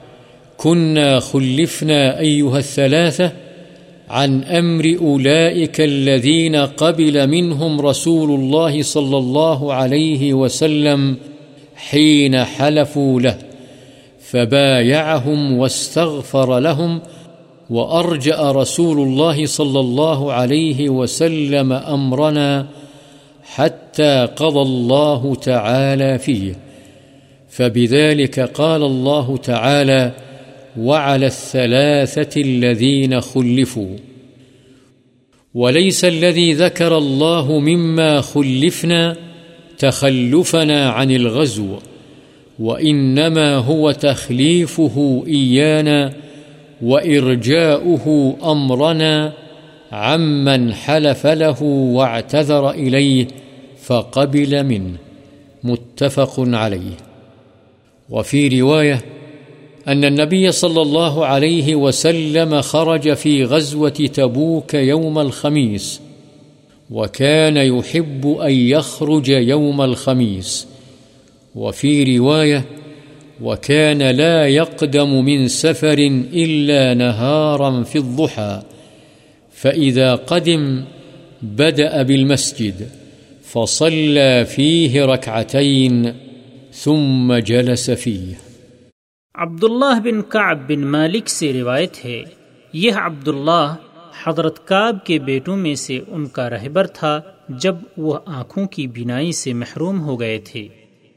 كنا خلفنا أيها الثلاثة عن أمر أولئك الذين قبل منهم رسول الله صلى الله عليه وسلم حين حلفوا له، فبايعهم واستغفر لهم، وأرجأ رسول الله صلى الله عليه وسلم أمرنا حتى قضى الله تعالى فيه. فبذلك قال الله تعالى وعلى الثلاثة الذين خلفوا. وليس الذي ذكر الله مما خلفنا تخلفنا عن الغزو، وإنما هو تخليفه إيانا وإرجاؤه أمرنا عمن حلف له واعتذر إليه فقبل منه. متفق عليه. وفي رواية أن النبي صلى الله عليه وسلم خرج في غزوة تبوك يوم الخميس، وكان يحب أن يخرج يوم الخميس. وفي رواية، وكان لا يقدم من سفر إلا نهارا في الضحى، فإذا قدم بدأ بالمسجد، فصلى فيه ركعتين، ثم جلس فيه. عبداللہ بن کعب بن مالک سے روایت ہے، یہ عبداللہ حضرت کعب کے بیٹوں میں سے ان کا رہبر تھا جب وہ آنکھوں کی بینائی سے محروم ہو گئے تھے۔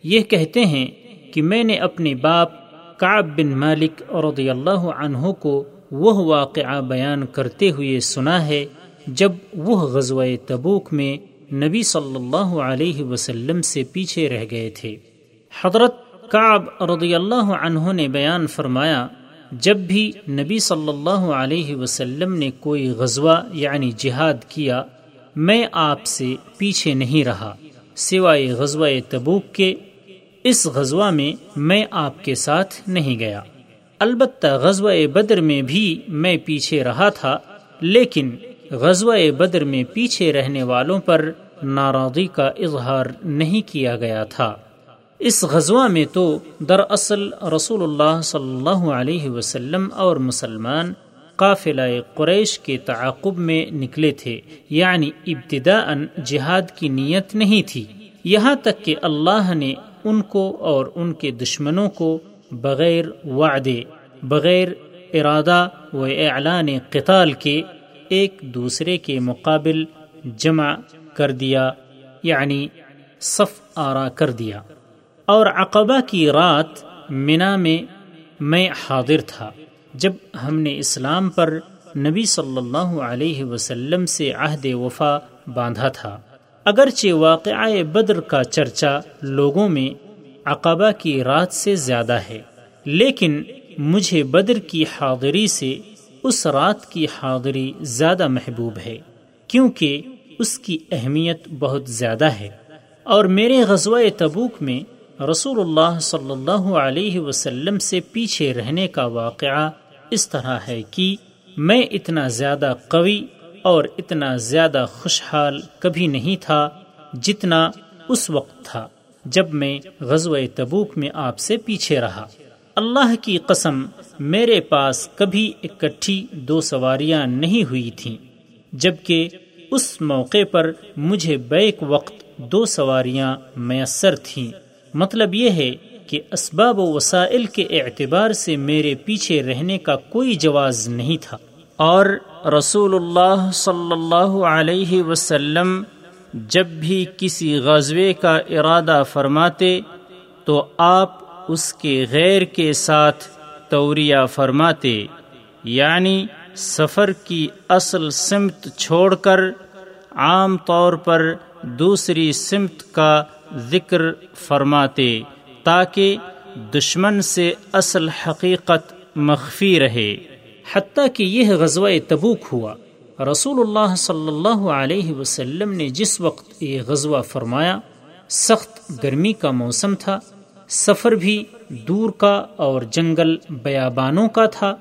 یہ کہتے ہیں کہ میں نے اپنے باپ کعب بن مالک رضی اللہ عنہ کو وہ واقعہ بیان کرتے ہوئے سنا ہے جب وہ غزوہ تبوک میں نبی صلی اللہ علیہ وسلم سے پیچھے رہ گئے تھے۔ حضرت کعب رضی اللہ عنہ نے بیان فرمایا، جب بھی نبی صلی اللہ علیہ وسلم نے کوئی غزوہ یعنی جہاد کیا، میں آپ سے پیچھے نہیں رہا، سوائے غزوہ تبوک کے، اس غزوہ میں میں آپ کے ساتھ نہیں گیا۔ البتہ غزوہ بدر میں بھی میں پیچھے رہا تھا، لیکن غزوہ بدر میں پیچھے رہنے والوں پر ناراضی کا اظہار نہیں کیا گیا تھا۔ اس غزوہ میں تو دراصل رسول اللہ صلی اللہ علیہ وسلم اور مسلمان قافلہ قریش کے تعاقب میں نکلے تھے یعنی ابتدا جہاد کی نیت نہیں تھی۔ یہاں تک کہ اللہ نے ان کو اور ان کے دشمنوں کو بغیر وعدے، بغیر ارادہ و اعلان قتال کے ایک دوسرے کے مقابل جمع کر دیا یعنی صف آرا کر دیا۔ اور عقبہ کی رات منا میں میں حاضر تھا، جب ہم نے اسلام پر نبی صلی اللہ علیہ وسلم سے عہد وفا باندھا تھا۔ اگرچہ واقعہ بدر کا چرچا لوگوں میں عقبہ کی رات سے زیادہ ہے، لیکن مجھے بدر کی حاضری سے اس رات کی حاضری زیادہ محبوب ہے، کیونکہ اس کی اہمیت بہت زیادہ ہے۔ اور میرے غزوہ تبوک میں رسول اللہ صلی اللہ علیہ وسلم سے پیچھے رہنے کا واقعہ اس طرح ہے کہ میں اتنا زیادہ قوی اور اتنا زیادہ خوشحال کبھی نہیں تھا جتنا اس وقت تھا جب میں غزوہ تبوک میں آپ سے پیچھے رہا۔ اللہ کی قسم، میرے پاس کبھی اکٹھی دو سواریاں نہیں ہوئی تھیں، جبکہ اس موقع پر مجھے بیک وقت دو سواریاں میسر تھیں۔ مطلب یہ ہے کہ اسباب و وسائل کے اعتبار سے میرے پیچھے رہنے کا کوئی جواز نہیں تھا۔ اور رسول اللہ صلی اللہ علیہ وسلم جب بھی کسی غزوے کا ارادہ فرماتے تو آپ اس کے غیر کے ساتھ توریہ فرماتے یعنی سفر کی اصل سمت چھوڑ کر عام طور پر دوسری سمت کا ذکر فرماتے، تاکہ دشمن سے اصل حقیقت مخفی رہے۔ حتیٰ کہ یہ غزوہ تبوک ہوا۔ رسول اللہ صلی اللہ علیہ وسلم نے جس وقت یہ غزوہ فرمایا، سخت گرمی کا موسم تھا، سفر بھی دور کا اور جنگل بیابانوں کا تھا،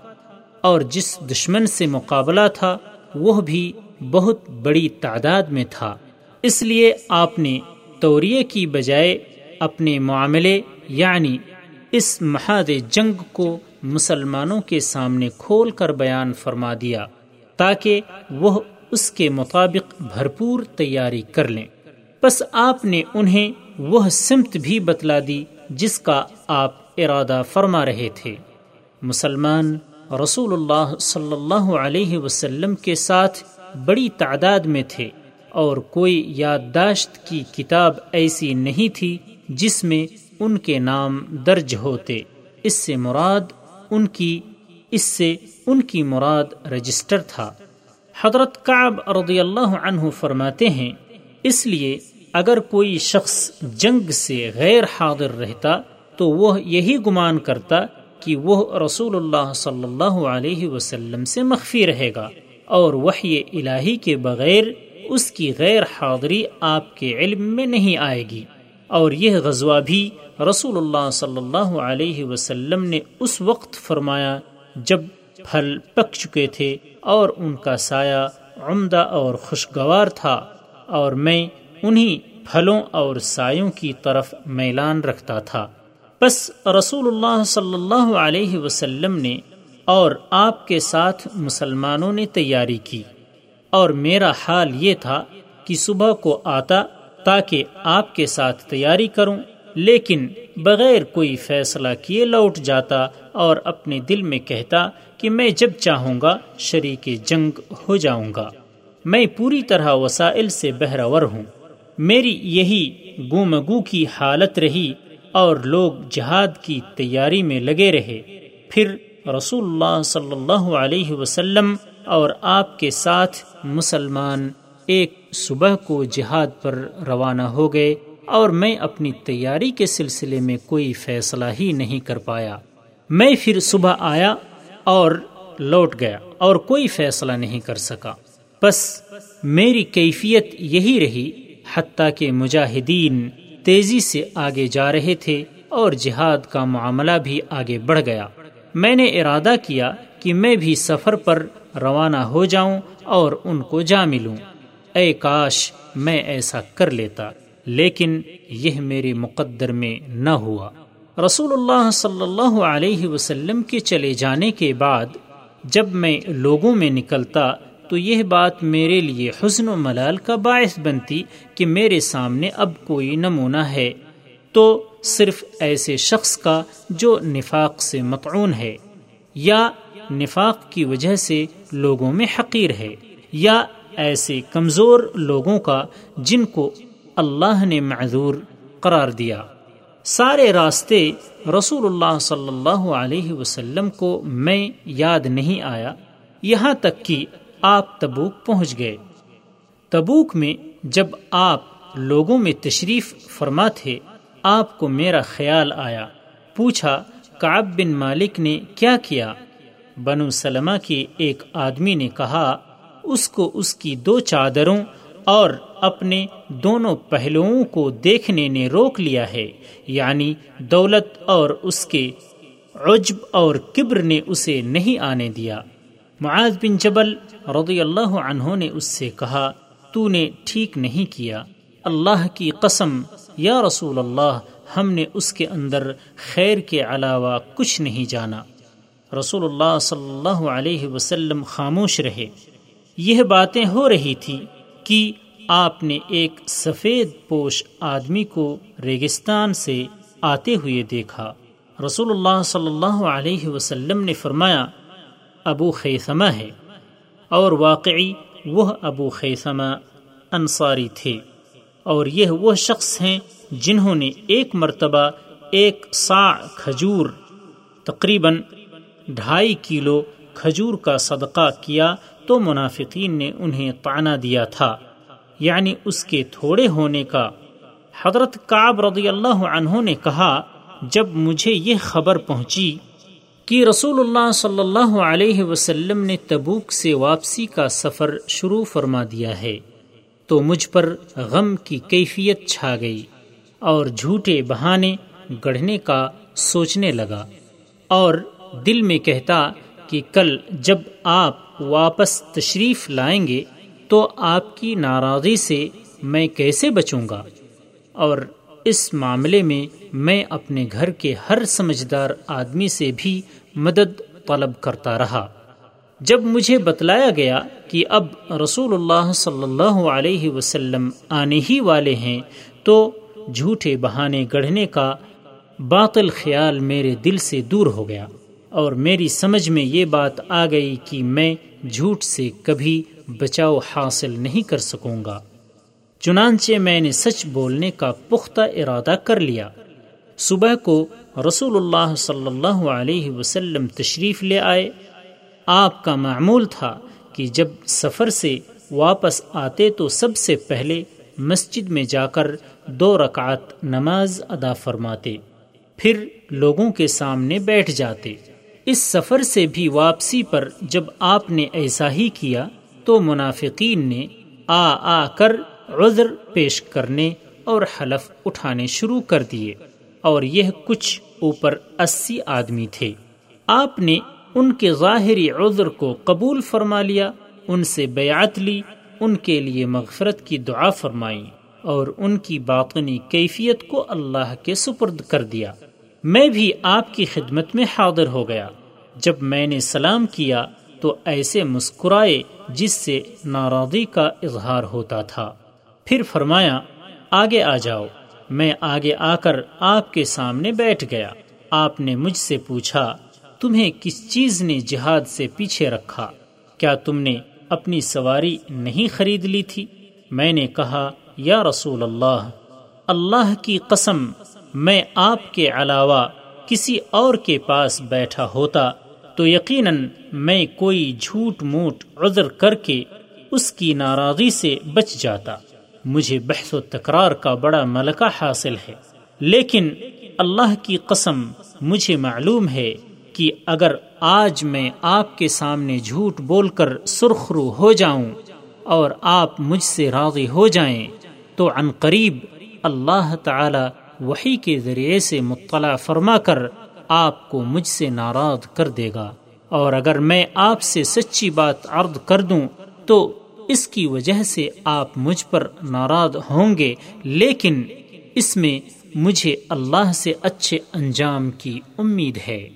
اور جس دشمن سے مقابلہ تھا، وہ بھی بہت بڑی تعداد میں تھا۔ اس لیے آپ نے توریے کی بجائے اپنے معاملے یعنی اس محاد جنگ کو مسلمانوں کے سامنے کھول کر بیان فرما دیا تاکہ وہ اس کے مطابق بھرپور تیاری کر لیں۔ بس آپ نے انہیں وہ سمت بھی بتلا دی جس کا آپ ارادہ فرما رہے تھے۔ مسلمان رسول اللہ صلی اللہ علیہ وسلم کے ساتھ بڑی تعداد میں تھے۔ اور کوئی یادداشت کی کتاب ایسی نہیں تھی جس میں ان کے نام درج ہوتے۔ اس سے مراد ان کی، اس سے ان کی مراد رجسٹر تھا۔ حضرت کعب رضی اللہ عنہ فرماتے ہیں، اس لیے اگر کوئی شخص جنگ سے غیر حاضر رہتا تو وہ یہی گمان کرتا کہ وہ رسول اللہ صلی اللہ علیہ وسلم سے مخفی رہے گا اور وحی الہی کے بغیر اس کی غیر حاضری آپ کے علم میں نہیں آئے گی۔ اور یہ غزوہ بھی رسول اللہ صلی اللہ علیہ وسلم نے اس وقت فرمایا جب پھل پک چکے تھے اور ان کا سایہ عمدہ اور خوشگوار تھا اور میں انہی پھلوں اور سایوں کی طرف میلان رکھتا تھا۔ بس رسول اللہ صلی اللہ علیہ وسلم نے اور آپ کے ساتھ مسلمانوں نے تیاری کی۔ اور میرا حال یہ تھا کہ صبح کو آتا تاکہ آپ کے ساتھ تیاری کروں، لیکن بغیر کوئی فیصلہ کیے لوٹ جاتا اور اپنے دل میں کہتا کہ میں جب چاہوں گا شریک جنگ ہو جاؤں گا۔ میں پوری طرح وسائل سے بہرور ہوں۔ میری یہی گومگو کی حالت رہی اور لوگ جہاد کی تیاری میں لگے رہے۔ پھر رسول اللہ صلی اللہ علیہ وسلم اور آپ کے ساتھ مسلمان ایک صبح کو جہاد پر روانہ ہو گئے اور میں اپنی تیاری کے سلسلے میں کوئی فیصلہ ہی نہیں کر پایا۔ میں پھر صبح آیا اور لوٹ گیا اور کوئی فیصلہ نہیں کر سکا۔ بس میری کیفیت یہی رہی، حتیٰ کہ مجاہدین تیزی سے آگے جا رہے تھے اور جہاد کا معاملہ بھی آگے بڑھ گیا۔ میں نے ارادہ کیا کہ میں بھی سفر پر روانہ ہو جاؤں اور ان کو جا ملوں۔ اے کاش میں ایسا کر لیتا، لیکن یہ میرے مقدر میں نہ ہوا۔ رسول اللہ صلی اللہ علیہ وسلم کے چلے جانے کے بعد جب میں لوگوں میں نکلتا، تو یہ بات میرے لیے حسن و ملال کا باعث بنتی کہ میرے سامنے اب کوئی نمونہ ہے۔ تو صرف ایسے شخص کا جو نفاق سے متعون ہے، یا نفاق کی وجہ سے لوگوں میں حقیر ہے، یا ایسے کمزور لوگوں کا جن کو اللہ نے معذور قرار دیا۔ سارے راستے رسول اللہ صلی اللہ علیہ وسلم کو میں یاد نہیں آیا، یہاں تک کہ آپ تبوک پہنچ گئے۔ تبوک میں جب آپ لوگوں میں تشریف فرما تھے، آپ کو میرا خیال آیا۔ پوچھا، کعب بن مالک نے کیا کیا؟ بنو سلمہ کے ایک آدمی نے کہا، اس کو اس کی دو چادروں اور اپنے دونوں پہلوؤں کو دیکھنے نے روک لیا ہے۔ یعنی دولت اور اس کے عجب اور کبر نے اسے نہیں آنے دیا۔ معاذ بن جبل رضی اللہ عنہ نے اس سے کہا، تو نے ٹھیک نہیں کیا۔ اللہ کی قسم، یا رسول اللہ، ہم نے اس کے اندر خیر کے علاوہ کچھ نہیں جانا۔ رسول اللہ صلی اللہ علیہ وسلم خاموش رہے یہ باتیں ہو رہی تھی کہ آپ نے ایک سفید پوش آدمی کو ریگستان سے آتے ہوئے دیکھا۔ رسول اللہ صلی اللہ علیہ وسلم نے فرمایا، ابو خیسمہ ہے۔ اور واقعی وہ ابو خیسمہ انصاری تھے۔ اور یہ وہ شخص ہیں جنہوں نے ایک مرتبہ ایک سا کھجور تقریباً ڈھائی کلو کھجور کا صدقہ کیا تو منافقین نے انہیں طعنہ دیا تھا۔ یعنی اس کے تھوڑے ہونے کا۔ حضرت کعب رضی اللہ عنہ نے کہا، جب مجھے یہ خبر پہنچی کہ رسول اللہ صلی اللہ علیہ وسلم نے تبوک سے واپسی کا سفر شروع فرما دیا ہے، تو مجھ پر غم کی کیفیت چھا گئی اور جھوٹے بہانے گڑھنے کا سوچنے لگا اور دل میں کہتا کہ کل جب آپ واپس تشریف لائیں گے تو آپ کی ناراضی سے میں کیسے بچوں گا؟ اور اس معاملے میں میں اپنے گھر کے ہر سمجھدار آدمی سے بھی مدد طلب کرتا رہا۔ جب مجھے بتلایا گیا کہ اب رسول اللہ صلی اللہ علیہ وسلم آنے ہی والے ہیں تو جھوٹے بہانے گڑھنے کا باطل خیال میرے دل سے دور ہو گیا۔ اور میری سمجھ میں یہ بات آ گئی کہ میں جھوٹ سے کبھی بچاؤ حاصل نہیں کر سکوں گا۔ چنانچہ میں نے سچ بولنے کا پختہ ارادہ کر لیا۔ صبح کو رسول اللہ صلی اللہ علیہ وسلم تشریف لے آئے۔ آپ کا معمول تھا کہ جب سفر سے واپس آتے تو سب سے پہلے مسجد میں جا کر دو رکعت نماز ادا فرماتے۔ پھر لوگوں کے سامنے بیٹھ جاتے۔ اس سفر سے بھی واپسی پر جب آپ نے ایسا ہی کیا تو منافقین نے آ آ کر عذر پیش کرنے اور حلف اٹھانے شروع کر دیے اور یہ کچھ اوپر اسی آدمی تھے۔ آپ نے ان کے ظاہری عذر کو قبول فرما لیا، ان سے بیعت لی، ان کے لیے مغفرت کی دعا فرمائی اور ان کی باطنی کیفیت کو اللہ کے سپرد کر دیا۔ میں بھی آپ کی خدمت میں حاضر ہو گیا۔ جب میں نے سلام کیا تو ایسے مسکرائے جس سے ناراضی کا اظہار ہوتا تھا۔ پھر فرمایا، آگے آ جاؤ۔ میں آگے آ کر آپ کے سامنے بیٹھ گیا۔ آپ نے مجھ سے پوچھا، تمہیں کس چیز نے جہاد سے پیچھے رکھا؟ کیا تم نے اپنی سواری نہیں خرید لی تھی؟ میں نے کہا، یا رسول اللہ اللہ کی قسم میں آپ کے علاوہ کسی اور کے پاس بیٹھا ہوتا تو یقیناً میں کوئی جھوٹ موٹ عذر کر کے اس کی ناراضی سے بچ جاتا۔ مجھے بحث و تکرار کا بڑا ملکہ حاصل ہے۔ لیکن اللہ کی قسم، مجھے معلوم ہے کہ اگر آج میں آپ کے سامنے جھوٹ بول کر سرخرو ہو جاؤں اور آپ مجھ سے راضی ہو جائیں تو عن قریب اللہ تعالی وہی کے ذریعے سے مطلع فرما کر آپ کو مجھ سے ناراض کر دے گا۔ اور اگر میں آپ سے سچی بات عرض کر دوں تو اس کی وجہ سے آپ مجھ پر ناراض ہوں گے، لیکن اس میں مجھے اللہ سے اچھے انجام کی امید ہے۔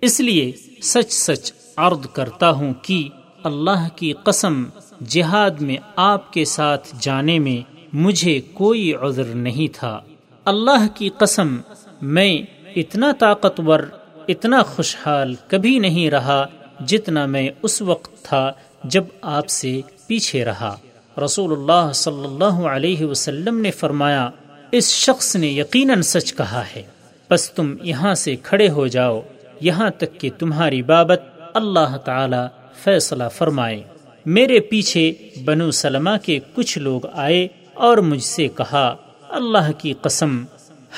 اس لیے سچ سچ عرض کرتا ہوں کہ اللہ کی قسم، جہاد میں آپ کے ساتھ جانے میں مجھے کوئی عذر نہیں تھا۔ اللہ کی قسم، میں اتنا طاقتور، اتنا خوشحال کبھی نہیں رہا جتنا میں اس وقت تھا جب آپ سے پیچھے رہا۔ رسول اللہ صلی اللہ علیہ وسلم نے فرمایا، اس شخص نے یقیناً سچ کہا ہے بس تم یہاں سے کھڑے ہو جاؤ، یہاں تک کہ تمہاری بابت اللہ تعالی فیصلہ فرمائے۔ میرے پیچھے بنو سلمہ کے کچھ لوگ آئے اور مجھ سے کہا اللہ کی قسم،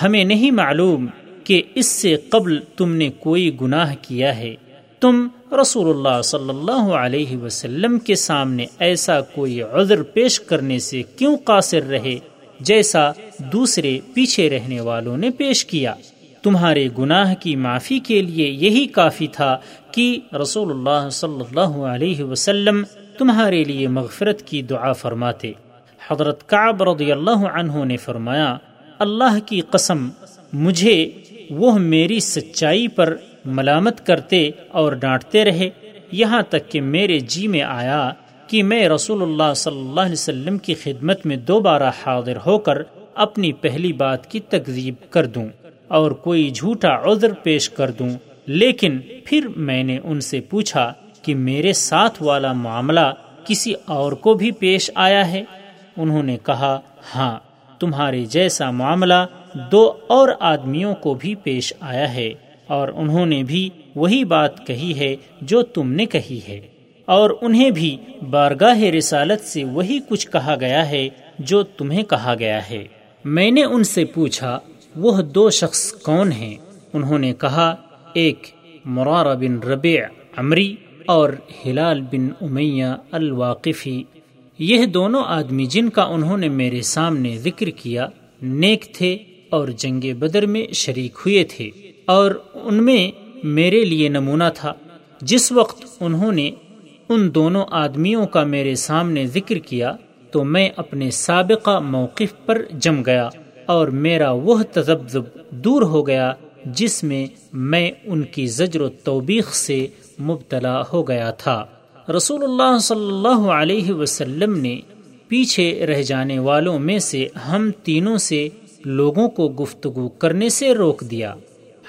ہمیں نہیں معلوم کہ اس سے قبل تم نے کوئی گناہ کیا ہے۔ تم رسول اللہ صلی اللہ علیہ وسلم کے سامنے ایسا کوئی عذر پیش کرنے سے کیوں قاصر رہے، جیسا دوسرے پیچھے رہنے والوں نے پیش کیا۔ تمہارے گناہ کی معافی کے لیے یہی کافی تھا کہ رسول اللہ صلی اللہ علیہ وسلم تمہارے لیے مغفرت کی دعا فرماتے۔ حضرت کعب رضی اللہ عنہ نے فرمایا، اللہ کی قسم، مجھے وہ میری سچائی پر ملامت کرتے اور ڈانٹتے رہے، یہاں تک کہ میرے جی میں آیا کہ میں رسول اللہ صلی اللہ علیہ وسلم کی خدمت میں دوبارہ حاضر ہو کر اپنی پہلی بات کی تکذیب کر دوں اور کوئی جھوٹا عذر پیش کر دوں۔ لیکن پھر میں نے ان سے پوچھا کہ میرے ساتھ والا معاملہ کسی اور کو بھی پیش آیا ہے؟ انہوں نے کہا ہاں تمہارے جیسا معاملہ دو اور آدمیوں کو بھی پیش آیا ہے، اور انہوں نے بھی وہی بات کہی ہے جو تم نے کہی ہے۔ اور انہیں بھی بارگاہ رسالت سے وہی کچھ کہا گیا ہے جو تمہیں کہا گیا ہے۔ میں نے ان سے پوچھا، وہ دو شخص کون ہیں؟ انہوں نے کہا، ایک مرار بن ربیع عمری اور ہلال بن امیہ الواقفی یہ دونوں آدمی جن کا انہوں نے میرے سامنے ذکر کیا، نیک تھے اور جنگ بدر میں شریک ہوئے تھے، اور ان میں میرے لیے نمونہ تھا۔ جس وقت انہوں نے ان دونوں آدمیوں کا میرے سامنے ذکر کیا، تو میں اپنے سابقہ موقف پر جم گیا اور میرا وہ تذبذب دور ہو گیا جس میں میں ان کی زجر و توبیخ سے مبتلا ہو گیا تھا۔ رسول اللہ صلی اللہ علیہ وسلم نے پیچھے رہ جانے والوں میں سے ہم تینوں سے لوگوں کو گفتگو کرنے سے روک دیا۔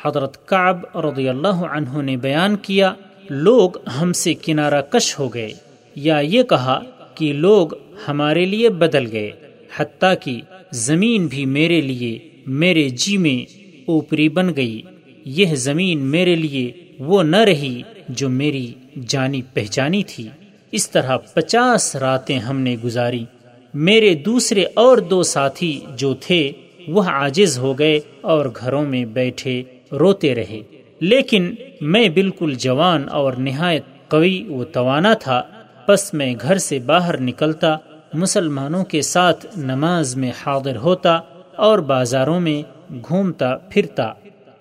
حضرت کعب رضی اللہ عنہ نے بیان کیا، لوگ ہم سے کنارہ کش ہو گئے۔ یا یہ کہا کہ لوگ ہمارے لیے بدل گئے، حتیٰ کہ زمین بھی میرے لیے، میرے جی میں اوپری بن گئی۔ یہ زمین میرے لیے وہ نہ رہی جو میری جانی پہچانی تھی، اس طرح پچاس راتیں ہم نے گزاری۔ میرے دوسرے اور دو ساتھی جو تھے، وہ عاجز ہو گئے اور گھروں میں بیٹھے روتے رہے۔ لیکن میں بالکل جوان اور نہایت قوی و توانا تھا۔ بس میں گھر سے باہر نکلتا، مسلمانوں کے ساتھ نماز میں حاضر ہوتا اور بازاروں میں گھومتا پھرتا،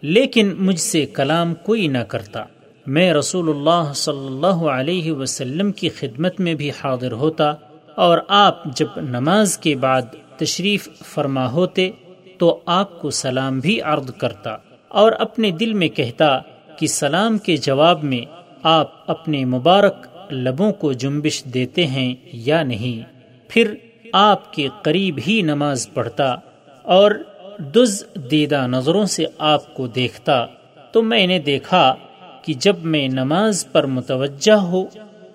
لیکن مجھ سے کلام کوئی نہ کرتا۔ میں رسول اللہ صلی اللہ علیہ وسلم کی خدمت میں بھی حاضر ہوتا اور آپ جب نماز کے بعد تشریف فرما ہوتے تو آپ کو سلام بھی عرض کرتا اور اپنے دل میں کہتا کہ سلام کے جواب میں آپ اپنے مبارک لبوں کو جنبش دیتے ہیں یا نہیں۔ پھر آپ کے قریب ہی نماز پڑھتا اور دز دیدہ نظروں سے آپ کو دیکھتا۔ تو میں نے دیکھا کہ جب میں نماز پر متوجہ ہو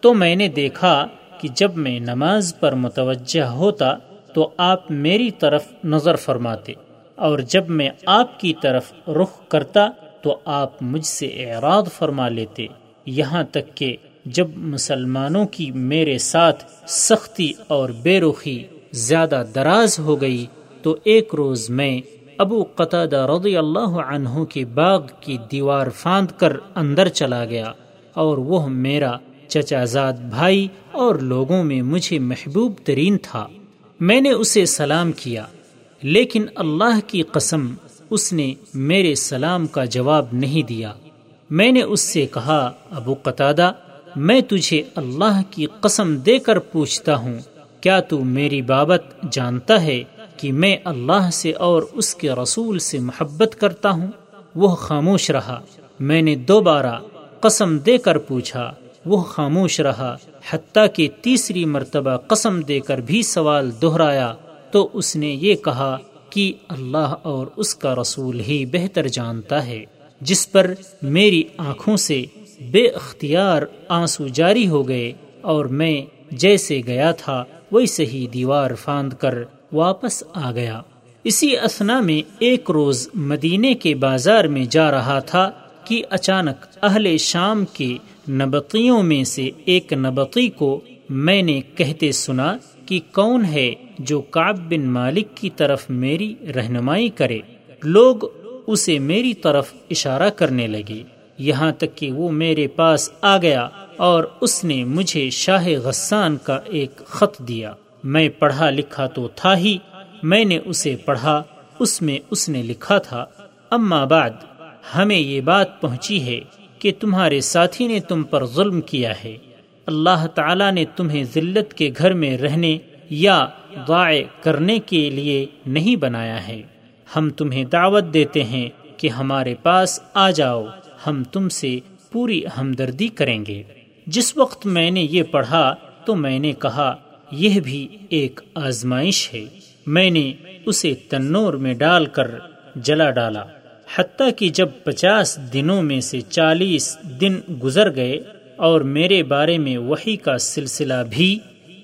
تو میں نے دیکھا کہ جب میں نماز پر متوجہ ہوتا تو آپ میری طرف نظر فرماتے اور جب میں آپ کی طرف رخ کرتا تو آپ مجھ سے اعراض فرما لیتے۔ یہاں تک کہ جب مسلمانوں کی میرے ساتھ سختی اور بے رخی زیادہ دراز ہو گئی تو ایک روز میں ابو قطع رضی اللہ عنہ کے باغ کی دیوار فاند کر اندر چلا گیا اور وہ میرا چچا زاد بھائی اور لوگوں میں مجھے محبوب ترین تھا۔ میں نے اسے سلام کیا، لیکن اللہ کی قسم اس نے میرے سلام کا جواب نہیں دیا۔ میں نے اس سے کہا، ابو قطادہ میں تجھے اللہ کی قسم دے کر پوچھتا ہوں، کیا تو میری بابت جانتا ہے؟ کہ میں اللہ سے اور اس کے رسول سے محبت کرتا ہوں، وہ خاموش رہا۔ میں نے دوبارہ قسم دے کر پوچھا، وہ خاموش رہا۔ حتیٰ کہ تیسری مرتبہ قسم دے کر بھی سوال دہرایا، تو اس نے یہ کہا کہ اللہ اور اس کا رسول ہی بہتر جانتا ہے، جس پر میری آنکھوں سے بے اختیار آنسو جاری ہو گئے اور میں جیسے گیا تھا، ویسے ہی دیوار فاند کر واپس آ گیا۔ اسی اسنا میں ایک روز مدینے کے بازار میں جا رہا تھا کہ اچانک اہل شام کے نبتیوں میں سے ایک نبتی کو میں نے کہتے سنا کہ کون ہے جو کعب بن مالک کی طرف میری رہنمائی کرے۔ لوگ اسے میری طرف اشارہ کرنے لگے۔ یہاں تک کہ وہ میرے پاس آ گیا اور اس نے مجھے شاہ غسان کا ایک خط دیا۔ میں پڑھا لکھا تو تھا ہی، میں نے اسے پڑھا، اس میں اس نے لکھا تھا۔ اما بعد، ہمیں یہ بات پہنچی ہے کہ تمہارے ساتھی نے تم پر ظلم کیا ہے۔ اللہ تعالیٰ نے تمہیں ذلت کے گھر میں رہنے یا ضائع کرنے کے لیے نہیں بنایا ہے۔ ہم تمہیں دعوت دیتے ہیں کہ ہمارے پاس آ جاؤ، ہم تم سے پوری ہمدردی کریں گے۔ جس وقت میں نے یہ پڑھا تو میں نے کہا یہ بھی ایک آزمائش ہے۔ میں نے اسے تنور میں ڈال کر جلا ڈالا۔ حتیٰ کہ جب پچاس دنوں میں سے چالیس دن گزر گئے اور میرے بارے میں وہی کا سلسلہ بھی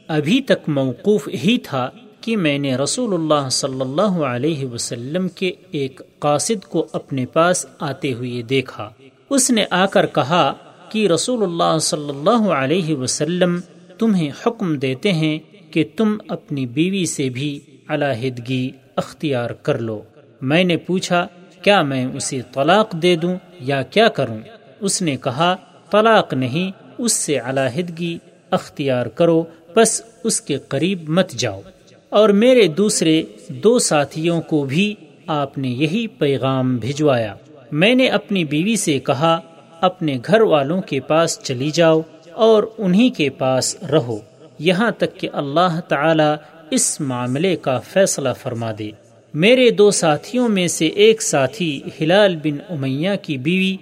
ابھی تک موقوف ہی تھا کہ میں نے رسول اللہ صلی اللہ علیہ وسلم کے ایک قاصد کو اپنے پاس آتے ہوئے دیکھا۔ اس نے آ کر کہا کہ رسول اللہ صلی اللہ علیہ وسلم تمہیں حکم دیتے ہیں کہ تم اپنی بیوی سے بھی علیحدگی اختیار کر لو۔ میں نے پوچھا، کیا میں اسے طلاق دے دوں یا کیا کروں؟ اس نے کہا، طلاق نہیں، اس سے علیحدگی اختیار کرو، بس اس کے قریب مت جاؤ۔ اور میرے دوسرے دو ساتھیوں کو بھی آپ نے یہی پیغام بھجوایا۔ میں نے اپنی بیوی سے کہا، اپنے گھر والوں کے پاس چلی جاؤ اور انہی کے پاس رہو۔ یہاں تک کہ اللہ تعالی اس معاملے کا فیصلہ فرما دے۔ میرے دو ساتھیوں میں سے ایک ساتھی ہلال بن امیہ کی بیوی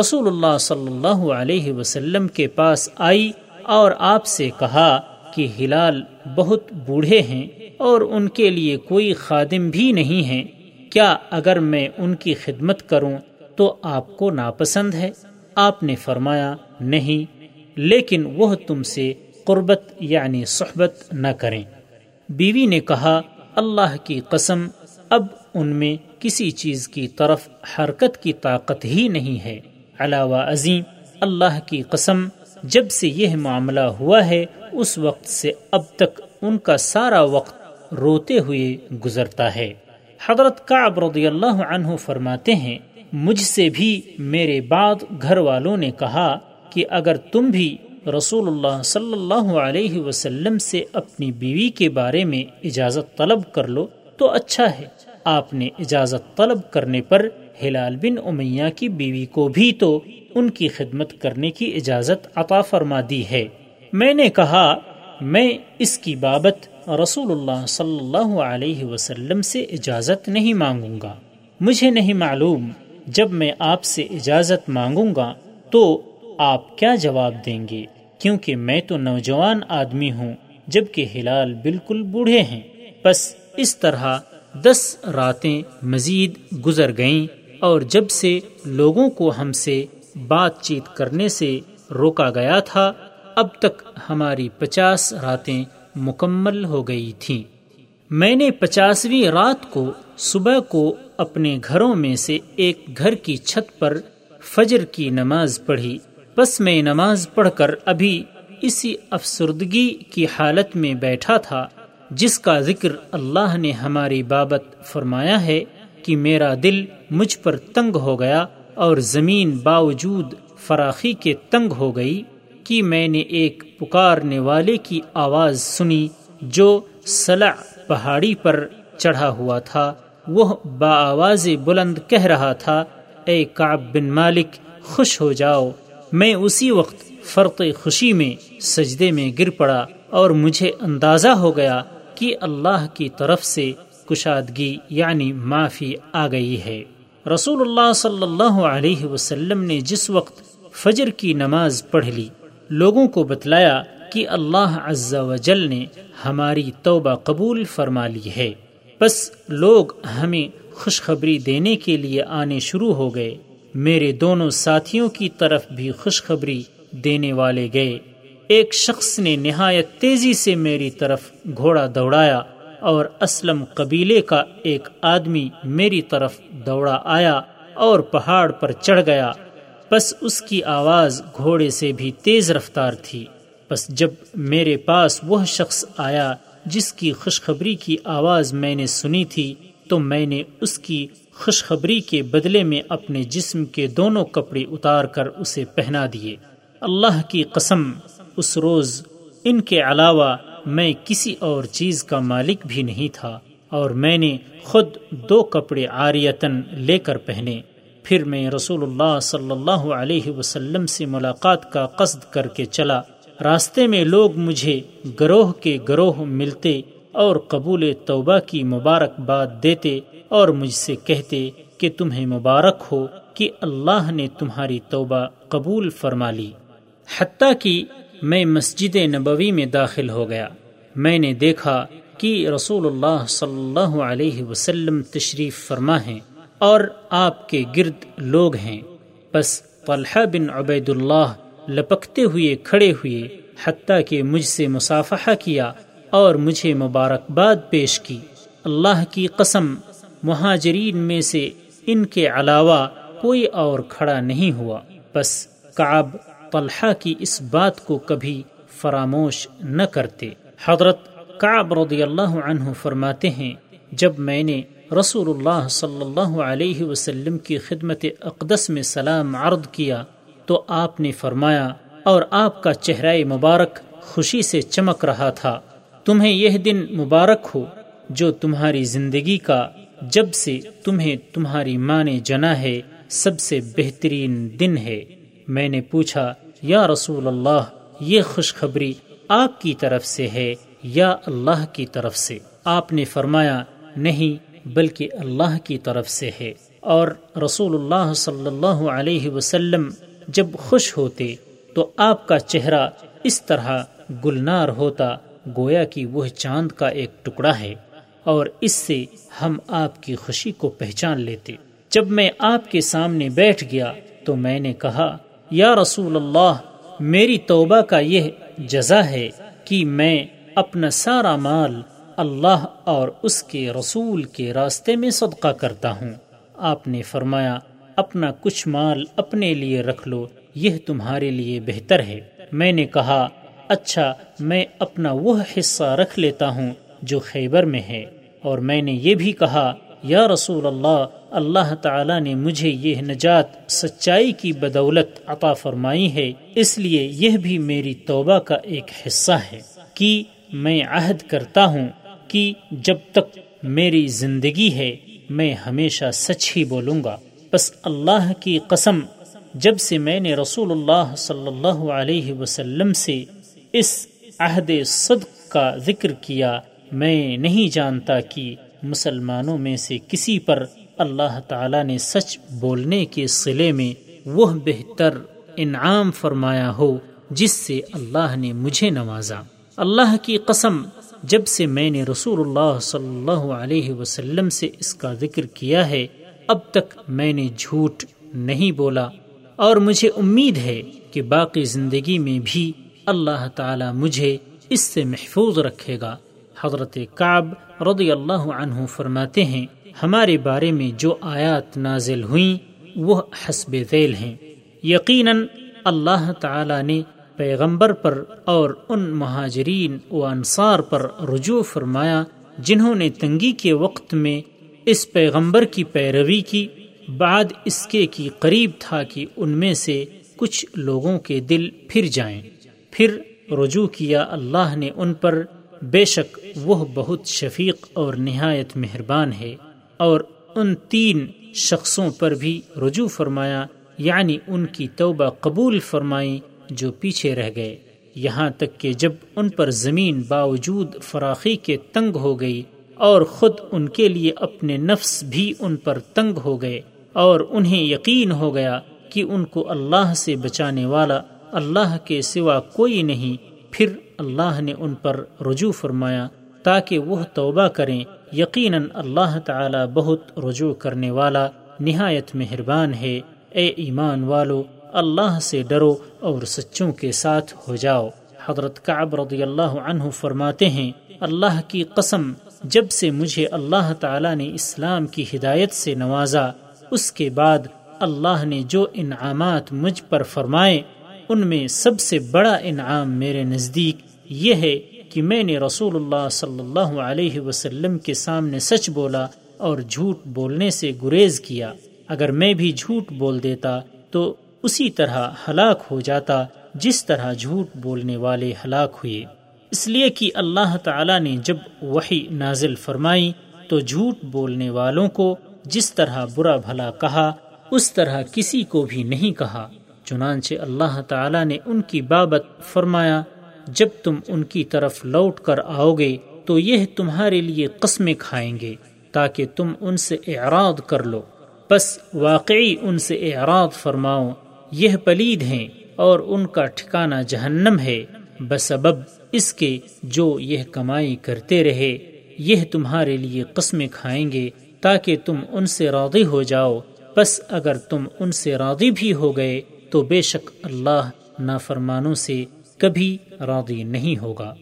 رسول اللہ صلی اللہ علیہ وسلم کے پاس آئی اور آپ سے کہا کہ ہلال بہت بوڑھے ہیں اور ان کے لیے کوئی خادم بھی نہیں ہے کیا اگر میں ان کی خدمت کروں تو آپ کو ناپسند ہے؟ آپ نے فرمایا، نہیں۔ لیکن وہ تم سے قربت یعنی صحبت نہ کریں۔ بیوی نے کہا، اللہ کی قسم، اب ان میں کسی چیز کی طرف حرکت کی طاقت ہی نہیں ہے۔ علاوہ عظیم، اللہ کی قسم، جب سے یہ معاملہ ہوا ہے، اس وقت سے اب تک ان کا سارا وقت روتے ہوئے گزرتا ہے۔ حضرت کعب رضی اللہ عنہ فرماتے ہیں، مجھ سے بھی میرے بعد گھر والوں نے کہا کہ اگر تم بھی رسول اللہ صلی اللہ علیہ وسلم سے اپنی بیوی کے بارے میں اجازت طلب کر لو تو اچھا ہے۔ آپ نے اجازت طلب کرنے پر ہلال بن امیہ کی بیوی کو بھی تو ان کی خدمت کرنے کی اجازت عطا فرما دی ہے۔ میں نے کہا، میں اس کی بابت رسول اللہ صلی اللہ علیہ وسلم سے اجازت نہیں مانگوں گا۔ مجھے نہیں معلوم، جب میں آپ سے اجازت مانگوں گا تو آپ کیا جواب دیں گے؟ کیونکہ میں تو نوجوان آدمی ہوں، جبکہ ہلال بالکل بوڑھے ہیں۔ بس اس طرح دس راتیں مزید گزر گئیں اور جب سے لوگوں کو ہم سے بات چیت کرنے سے روکا گیا تھا، اب تک ہماری پچاس راتیں مکمل ہو گئی تھیں۔ میں نے پچاسویں رات کو صبح کو اپنے گھروں میں سے ایک گھر کی چھت پر فجر کی نماز پڑھی۔ بس میں نماز پڑھ کر ابھی اسی افسردگی کی حالت میں بیٹھا تھا، جس کا ذکر اللہ نے ہماری بابت فرمایا ہے کہ میرا دل مجھ پر تنگ ہو گیا اور زمین باوجود فراخی کے تنگ ہو گئی کہ میں نے ایک پکارنے والے کی آواز سنی جو سلع پہاڑی پر چڑھا ہوا تھا۔ وہ با آواز بلند کہہ رہا تھا، اے کعب بن مالک، خوش ہو جاؤ۔ میں اسی وقت فرق خوشی میں سجدے میں گر پڑا اور مجھے اندازہ ہو گیا کہ اللہ کی طرف سے کشادگی یعنی معافی آ گئی ہے۔ رسول اللہ صلی اللہ علیہ وسلم نے جس وقت فجر کی نماز پڑھ لی، لوگوں کو بتلایا کہ اللہ عز و جل نے ہماری توبہ قبول فرما لی ہے۔ بس لوگ ہمیں خوشخبری دینے کے لیے آنے شروع ہو گئے۔ میرے دونوں ساتھیوں کی طرف بھی خوشخبری دینے والے گئے۔ ایک شخص نے نہایت تیزی سے میری طرف گھوڑا دوڑایا اور اسلم قبیلے کا ایک آدمی میری طرف دوڑا آیا اور پہاڑ پر چڑھ گیا۔ بس اس کی آواز گھوڑے سے بھی تیز رفتار تھی۔ بس جب میرے پاس وہ شخص آیا جس کی خوشخبری کی آواز میں نے سنی تھی تو میں نے اس کی خوشخبری کے بدلے میں اپنے جسم کے دونوں کپڑے اتار کر اسے پہنا دیے۔ اللہ کی قسم، اس روز ان کے علاوہ میں کسی اور چیز کا مالک بھی نہیں تھا اور میں نے خود دو کپڑے آریتن لے کر پہنے۔ پھر میں رسول اللہ صلی اللہ علیہ وسلم سے ملاقات کا قصد کر کے چلا۔ راستے میں لوگ مجھے گروہ کے گروہ ملتے اور قبول توبہ کی مبارکباد دیتے اور مجھ سے کہتے کہ تمہیں مبارک ہو کہ اللہ نے تمہاری توبہ قبول فرما لی۔ حتیٰ کہ میں مسجد نبوی میں داخل ہو گیا۔ میں نے دیکھا کہ رسول اللہ صلی اللہ علیہ وسلم تشریف فرما ہیں اور آپ کے گرد لوگ ہیں۔ بس طلحہ بن عبید اللہ لپکتے ہوئے کھڑے ہوئے، حتیٰ کہ مجھ سے مصافحہ کیا اور مجھے مبارکباد پیش کی۔ اللہ کی قسم، مہاجرین میں سے ان کے علاوہ کوئی اور کھڑا نہیں ہوا۔ بس کعب طلحہ کی اس بات کو کبھی فراموش نہ کرتے۔ حضرت کعب رضی اللہ عنہ فرماتے ہیں، جب میں نے رسول اللہ صلی اللہ علیہ وسلم کی خدمت اقدس میں سلام عرض کیا تو آپ نے فرمایا، اور آپ کا چہرہ مبارک خوشی سے چمک رہا تھا۔ تمہیں یہ دن مبارک ہو جو تمہاری زندگی کا جب سے تمہیں تمہاری ماں نے جنا ہے، سب سے بہترین دن ہے۔ میں نے پوچھا، یا رسول اللہ، یہ خوشخبری آپ کی طرف سے ہے یا اللہ کی طرف سے؟ آپ نے فرمایا، نہیں، بلکہ اللہ کی طرف سے ہے۔ اور رسول اللہ صلی اللہ علیہ وسلم جب خوش ہوتے، تو آپ کا چہرہ اس طرح گلنار ہوتا گویا کہ وہ چاند کا ایک ٹکڑا ہے اور اس سے ہم آپ کی خوشی کو پہچان لیتے۔ جب میں آپ کے سامنے بیٹھ گیا تو میں نے کہا، یا رسول اللہ، میری توبہ کا یہ جزا ہے کہ میں اپنا سارا مال اللہ اور اس کے رسول کے راستے میں صدقہ کرتا ہوں۔ آپ نے فرمایا، اپنا کچھ مال اپنے لیے رکھ لو، یہ تمہارے لیے بہتر ہے۔ میں نے کہا اچھا میں اپنا وہ حصہ رکھ لیتا ہوں جو خیبر میں ہے۔ اور میں نے یہ بھی کہا، یا رسول اللہ اللہ تعالی نے مجھے یہ نجات سچائی کی بدولت عطا فرمائی ہے، اس لیے یہ بھی میری توبہ کا ایک حصہ ہے کہ میں عہد کرتا ہوں کہ جب تک میری زندگی ہے، میں ہمیشہ سچ ہی بولوں گا۔ بس اللہ کی قسم، جب سے میں نے رسول اللہ صلی اللہ علیہ وسلم سے اس عہد صدق کا ذکر کیا میں نہیں جانتا کہ مسلمانوں میں سے کسی پر اللہ تعالی نے سچ بولنے کے صلے میں وہ بہتر انعام فرمایا ہو جس سے اللہ نے مجھے نوازا۔ اللہ کی قسم، جب سے میں نے رسول اللہ صلی اللہ علیہ وسلم سے اس کا ذکر کیا ہے، اب تک میں نے جھوٹ نہیں بولا۔ اور مجھے امید ہے کہ باقی زندگی میں بھی اللہ تعالی مجھے اس سے محفوظ رکھے گا۔ حضرت کعب رضی اللہ عنہ فرماتے ہیں، ہمارے بارے میں جو آیات نازل ہوئیں، وہ حسب ذیل ہیں۔ یقیناً اللہ تعالی نے پیغمبر پر اور ان مہاجرین و انصار پر رجوع فرمایا، جنہوں نے تنگی کے وقت میں اس پیغمبر کی پیروی کی، بعد اس کے کی قریب تھا کہ ان میں سے کچھ لوگوں کے دل پھر جائیں۔ پھر رجوع کیا اللہ نے ان پر، بے شک وہ بہت شفیق اور نہایت مہربان ہے، اور ان تین شخصوں پر بھی رجوع فرمایا یعنی ان کی توبہ قبول فرمائی جو پیچھے رہ گئے۔ یہاں تک کہ جب ان پر زمین باوجود فراخی کے تنگ ہو گئی، اور خود ان کے لیے اپنے نفس بھی ان پر تنگ ہو گئے، اور انہیں یقین ہو گیا کہ ان کو اللہ سے بچانے والا اللہ کے سوا کوئی نہیں۔ پھر اللہ نے ان پر رجوع فرمایا تاکہ وہ توبہ کریں۔ یقیناً اللہ تعالی بہت رجوع کرنے والا نہایت مہربان ہے۔ اے ایمان والو، اللہ سے ڈرو اور سچوں کے ساتھ ہو جاؤ۔ حضرت کعب رضی اللہ عنہ فرماتے ہیں، اللہ کی قسم، جب سے مجھے اللہ تعالی نے اسلام کی ہدایت سے نوازا، اس کے بعد اللہ نے جو انعامات مجھ پر فرمائے ان میں سب سے بڑا انعام میرے نزدیک یہ ہے کہ میں نے رسول اللہ صلی اللہ علیہ وسلم کے سامنے سچ بولا اور جھوٹ بولنے سے گریز کیا۔ اگر میں بھی جھوٹ بول دیتا تو اسی طرح ہلاک ہو جاتا جس طرح جھوٹ بولنے والے ہلاک ہوئے۔ اس لیے کہ اللہ تعالی نے جب وہی نازل فرمائی تو جھوٹ بولنے والوں کو جس طرح برا بھلا کہا، اس طرح کسی کو بھی نہیں کہا۔ چنانچہ اللہ تعالی نے ان کی بابت فرمایا، جب تم ان کی طرف لوٹ کر آؤ گے تو یہ تمہارے لیے قسمیں کھائیں گے تاکہ تم ان سے اعراض کر لو۔ بس واقعی ان سے اعراض فرماؤ، یہ پلید ہیں اور ان کا ٹھکانہ جہنم ہے۔ بسبب اس کے جو یہ کمائی کرتے رہے، یہ تمہارے لیے قسمیں کھائیں گے تاکہ تم ان سے راضی ہو جاؤ۔ بس اگر تم ان سے راضی بھی ہو گئے تو بے شک اللہ نافرمانوں سے کبھی راضی نہیں ہوگا۔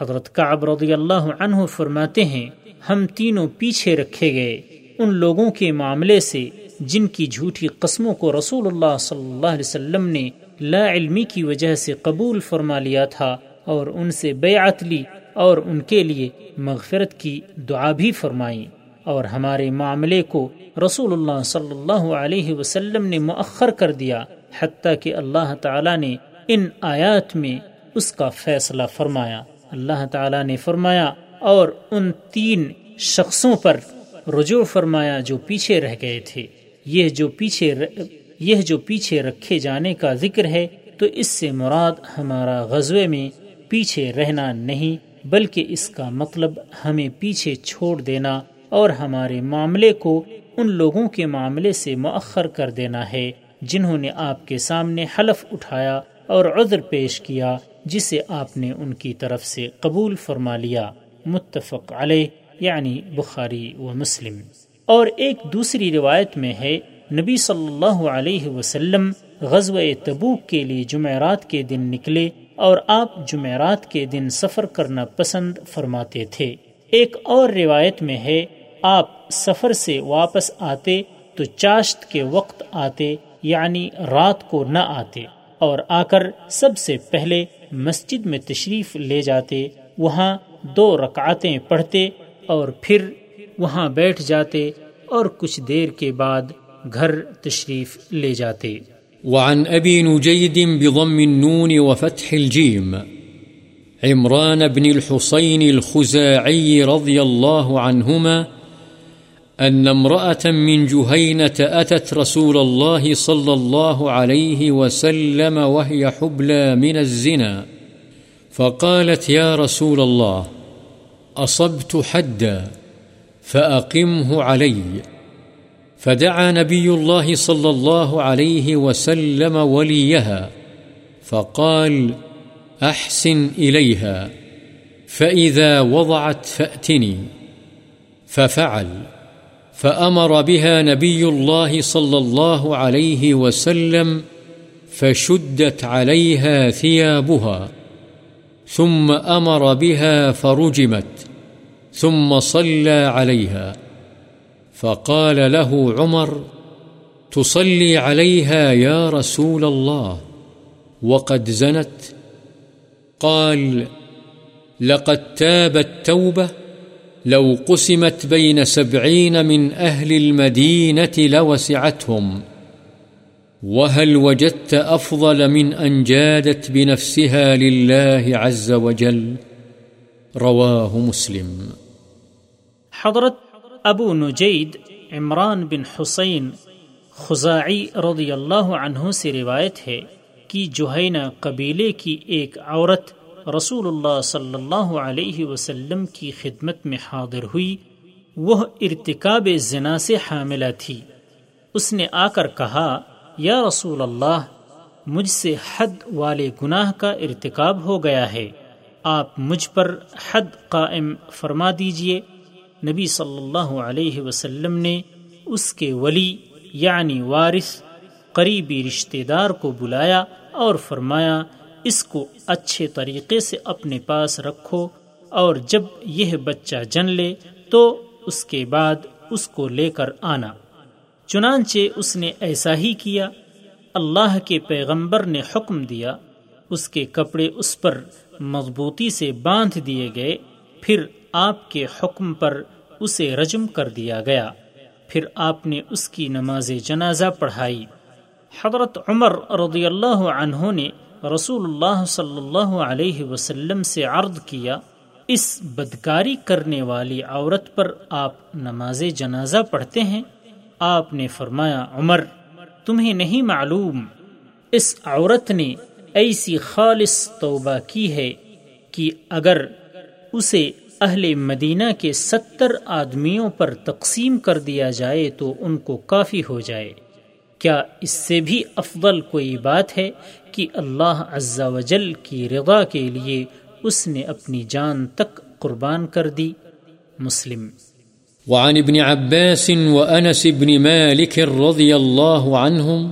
حضرت کعب رضی اللہ عنہ فرماتے ہیں، ہم تینوں پیچھے رکھے گئے۔ ان لوگوں کے معاملے سے، جن کی جھوٹی قسموں کو رسول اللہ صلی اللہ علیہ وسلم نے لا علمی کی وجہ سے قبول فرما لیا تھا اور ان سے بیعت لی اور ان کے لیے مغفرت کی دعا بھی فرمائی اور ہمارے معاملے کو رسول اللہ صلی اللہ علیہ وسلم نے مؤخر کر دیا۔ حتیٰ کہ اللہ تعالی نے ان آیات میں اس کا فیصلہ فرمایا۔ اللہ تعالی نے فرمایا اور ان تین شخصوں پر رجوع فرمایا جو پیچھے رہ گئے تھے۔ یہ جو پیچھے یہ جو پیچھے رکھے جانے کا ذکر ہے، تو اس سے مراد ہمارا غزوے میں پیچھے رہنا نہیں، بلکہ اس کا مطلب ہمیں پیچھے چھوڑ دینا اور ہمارے معاملے کو ان لوگوں کے معاملے سے مؤخر کر دینا ہے۔ جنہوں نے آپ کے سامنے حلف اٹھایا اور عذر پیش کیا، جسے آپ نے ان کی طرف سے قبول فرما لیا۔ متفق علیہ یعنی بخاری و مسلم۔ اور ایک دوسری روایت میں ہے، نبی صلی اللہ علیہ وسلم غزو تبوک کے لیے جمعرات کے دن نکلے اور آپ جمعرات کے دن سفر کرنا پسند فرماتے تھے۔ ایک اور روایت میں ہے، آپ سفر سے واپس آتے تو چاشت کے وقت آتے یعنی رات کو نہ آتے اور آ کر سب سے پہلے مسجد میں تشریف لے جاتے، وہاں دو رکعتیں پڑھتے اور پھر وہاں بیٹھ جاتے اور کچھ دیر کے بعد گھر تشریف لے جاتے۔ وعن ابی نجید بضم النون وفتح الجيم عمران بن الحسين الخزاعي رضي الله عنهما أن امرأة من جهينة أتت رسول الله صلى الله عليه وسلم وهي حبلى من الزنا. فقالت يا رسول الله، أصبت حدا فأقمه علي. فدعا نبي الله صلى الله عليه وسلم وليها، فقال أحسن إليها، فإذا وضعت فأتني. ففعل. فأمر بها نبي الله صلى الله عليه وسلم فشدت عليها ثيابها، ثم أمر بها فرجمت، ثم صلى عليها. فقال له عمر تصلي عليها يا رسول الله، وقد زنت. قال لقد تابت توبة لو قسمت بين سبعين من أهل المدينة لوسعتهم. وهل وجدت أفضل من أن جادت بنفسها لله عز وجل؟ رواه مسلم. حضرت ابو نجید عمران بن حسین خزاعی رضی اللہ عنہ سے روایت ہے کہ جوہینہ قبیلے کی ایک عورت رسول اللہ صلی اللہ علیہ وسلم کی خدمت میں حاضر ہوئی، وہ ارتکاب زنا سے حاملہ تھی۔ اس نے آ کر کہا، یا رسول اللہ مجھ سے حد والے گناہ کا ارتکاب ہو گیا ہے۔ آپ مجھ پر حد قائم فرما دیجیے۔ نبی صلی اللہ علیہ وسلم نے اس کے ولی یعنی وارث، قریبی رشتہ دار کو بلایا اور فرمایا اس کو اچھے طریقے سے اپنے پاس رکھو اور جب یہ بچہ جن لے تو اس کے بعد اس کو لے کر آنا۔ چنانچہ اس نے ایسا ہی کیا۔ اللہ کے پیغمبر نے حکم دیا، اس کے کپڑے اس پر مضبوطی سے باندھ دیے گئے، پھر آپ کے حکم پر اسے رجم کر دیا گیا۔ پھر آپ نے اس کی نماز جنازہ پڑھائی۔ حضرت عمر رضی اللہ عنہ نے رسول اللہ صلی اللہ علیہ وسلم سے عرض کیا، اس بدکاری کرنے والی عورت پر آپ نماز جنازہ پڑھتے ہیں؟ آپ نے فرمایا، عمر، تمہیں نہیں معلوم، اس عورت نے ایسی خالص توبہ کی ہے کہ اگر اسے اہل مدینہ کے ستر آدمیوں پر تقسیم کر دیا جائے تو ان کو کافی ہو جائے۔ کیا اس سے بھی افضل کوئی بات ہے؟ کہ اللہ عز و جل کی رضا کے لیے اس نے اپنی جان تک قربان کر دی۔ مسلم۔ وعن ابن عباس وأنس بن مالك رضي الله عنهم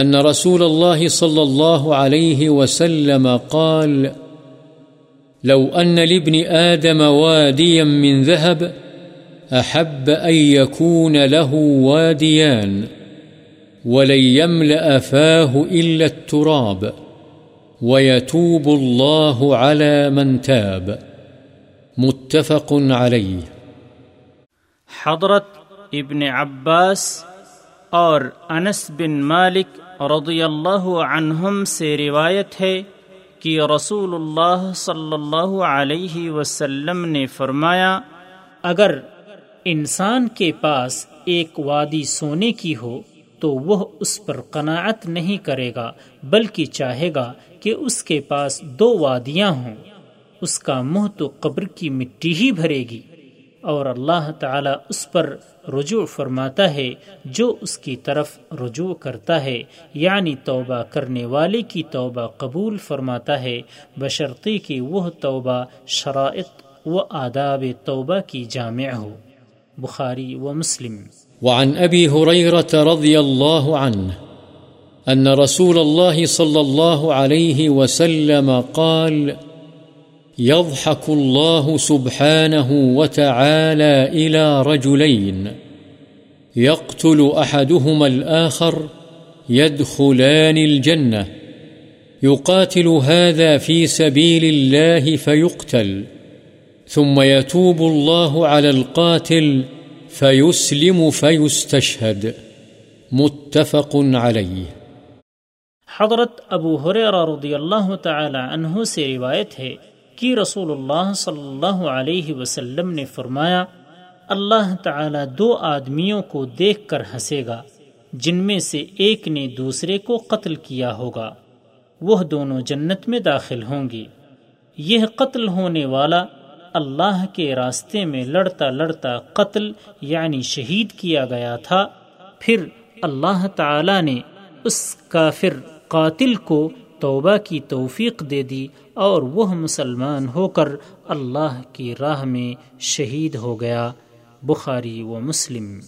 أن رسول الله صلى الله عليه وسلم قال، لو أن لابن آدم واديا من ذهب أحب أن يكون له واديان ولن يملأ فاه إلا التراب ويتوب الله على من تاب متفق عليه حضرت ابن عباس اور انس بن مالک رضی اللہ عنہم سے روایت ہے کہ رسول اللہ صلی اللہ علیہ وسلم نے فرمایا، اگر انسان کے پاس ایک وادی سونے کی ہو تو وہ اس پر قناعت نہیں کرے گا، بلکہ چاہے گا کہ اس کے پاس دو وادیاں ہوں۔ اس کا منہ تو قبر کی مٹی ہی بھرے گی۔ اور اللہ تعالی اس پر رجوع فرماتا ہے، جو اس کی طرف رجوع کرتا ہے یعنی توبہ کرنے والے کی توبہ قبول فرماتا ہے۔ بشرطی کی وہ توبہ شرائط و آداب توبہ کی جامع ہو۔ بخاری و مسلم۔ وعن أبي هريرة رضي الله عنه أن رسول الله صلى الله عليه وسلم قال يضحك الله سبحانه وتعالى إلى رجلين، يقتل أحدهما الآخر، يدخلان الجنة، يقاتل هذا في سبيل الله فيقتل، ثم يتوب الله على القاتل فيسلم فيستشهد متفق عليه۔ حضرت ابو حریرہ رضی اللہ تعالی عنہ سے روایت ہے کہ رسول اللہ صلی اللہ علیہ وسلم نے فرمایا، اللہ تعالی دو آدمیوں کو دیکھ کر ہنسے گا، جن میں سے ایک نے دوسرے کو قتل کیا ہوگا۔ وہ دونوں جنت میں داخل ہوں گی۔ یہ قتل ہونے والا اللہ کے راستے میں لڑتا لڑتا قتل یعنی شہید کیا گیا تھا۔ پھر اللہ تعالی نے اس کافر قاتل کو توبہ کی توفیق دے دی اور وہ مسلمان ہو کر اللہ کی راہ میں شہید ہو گیا۔ بخاری و مسلم۔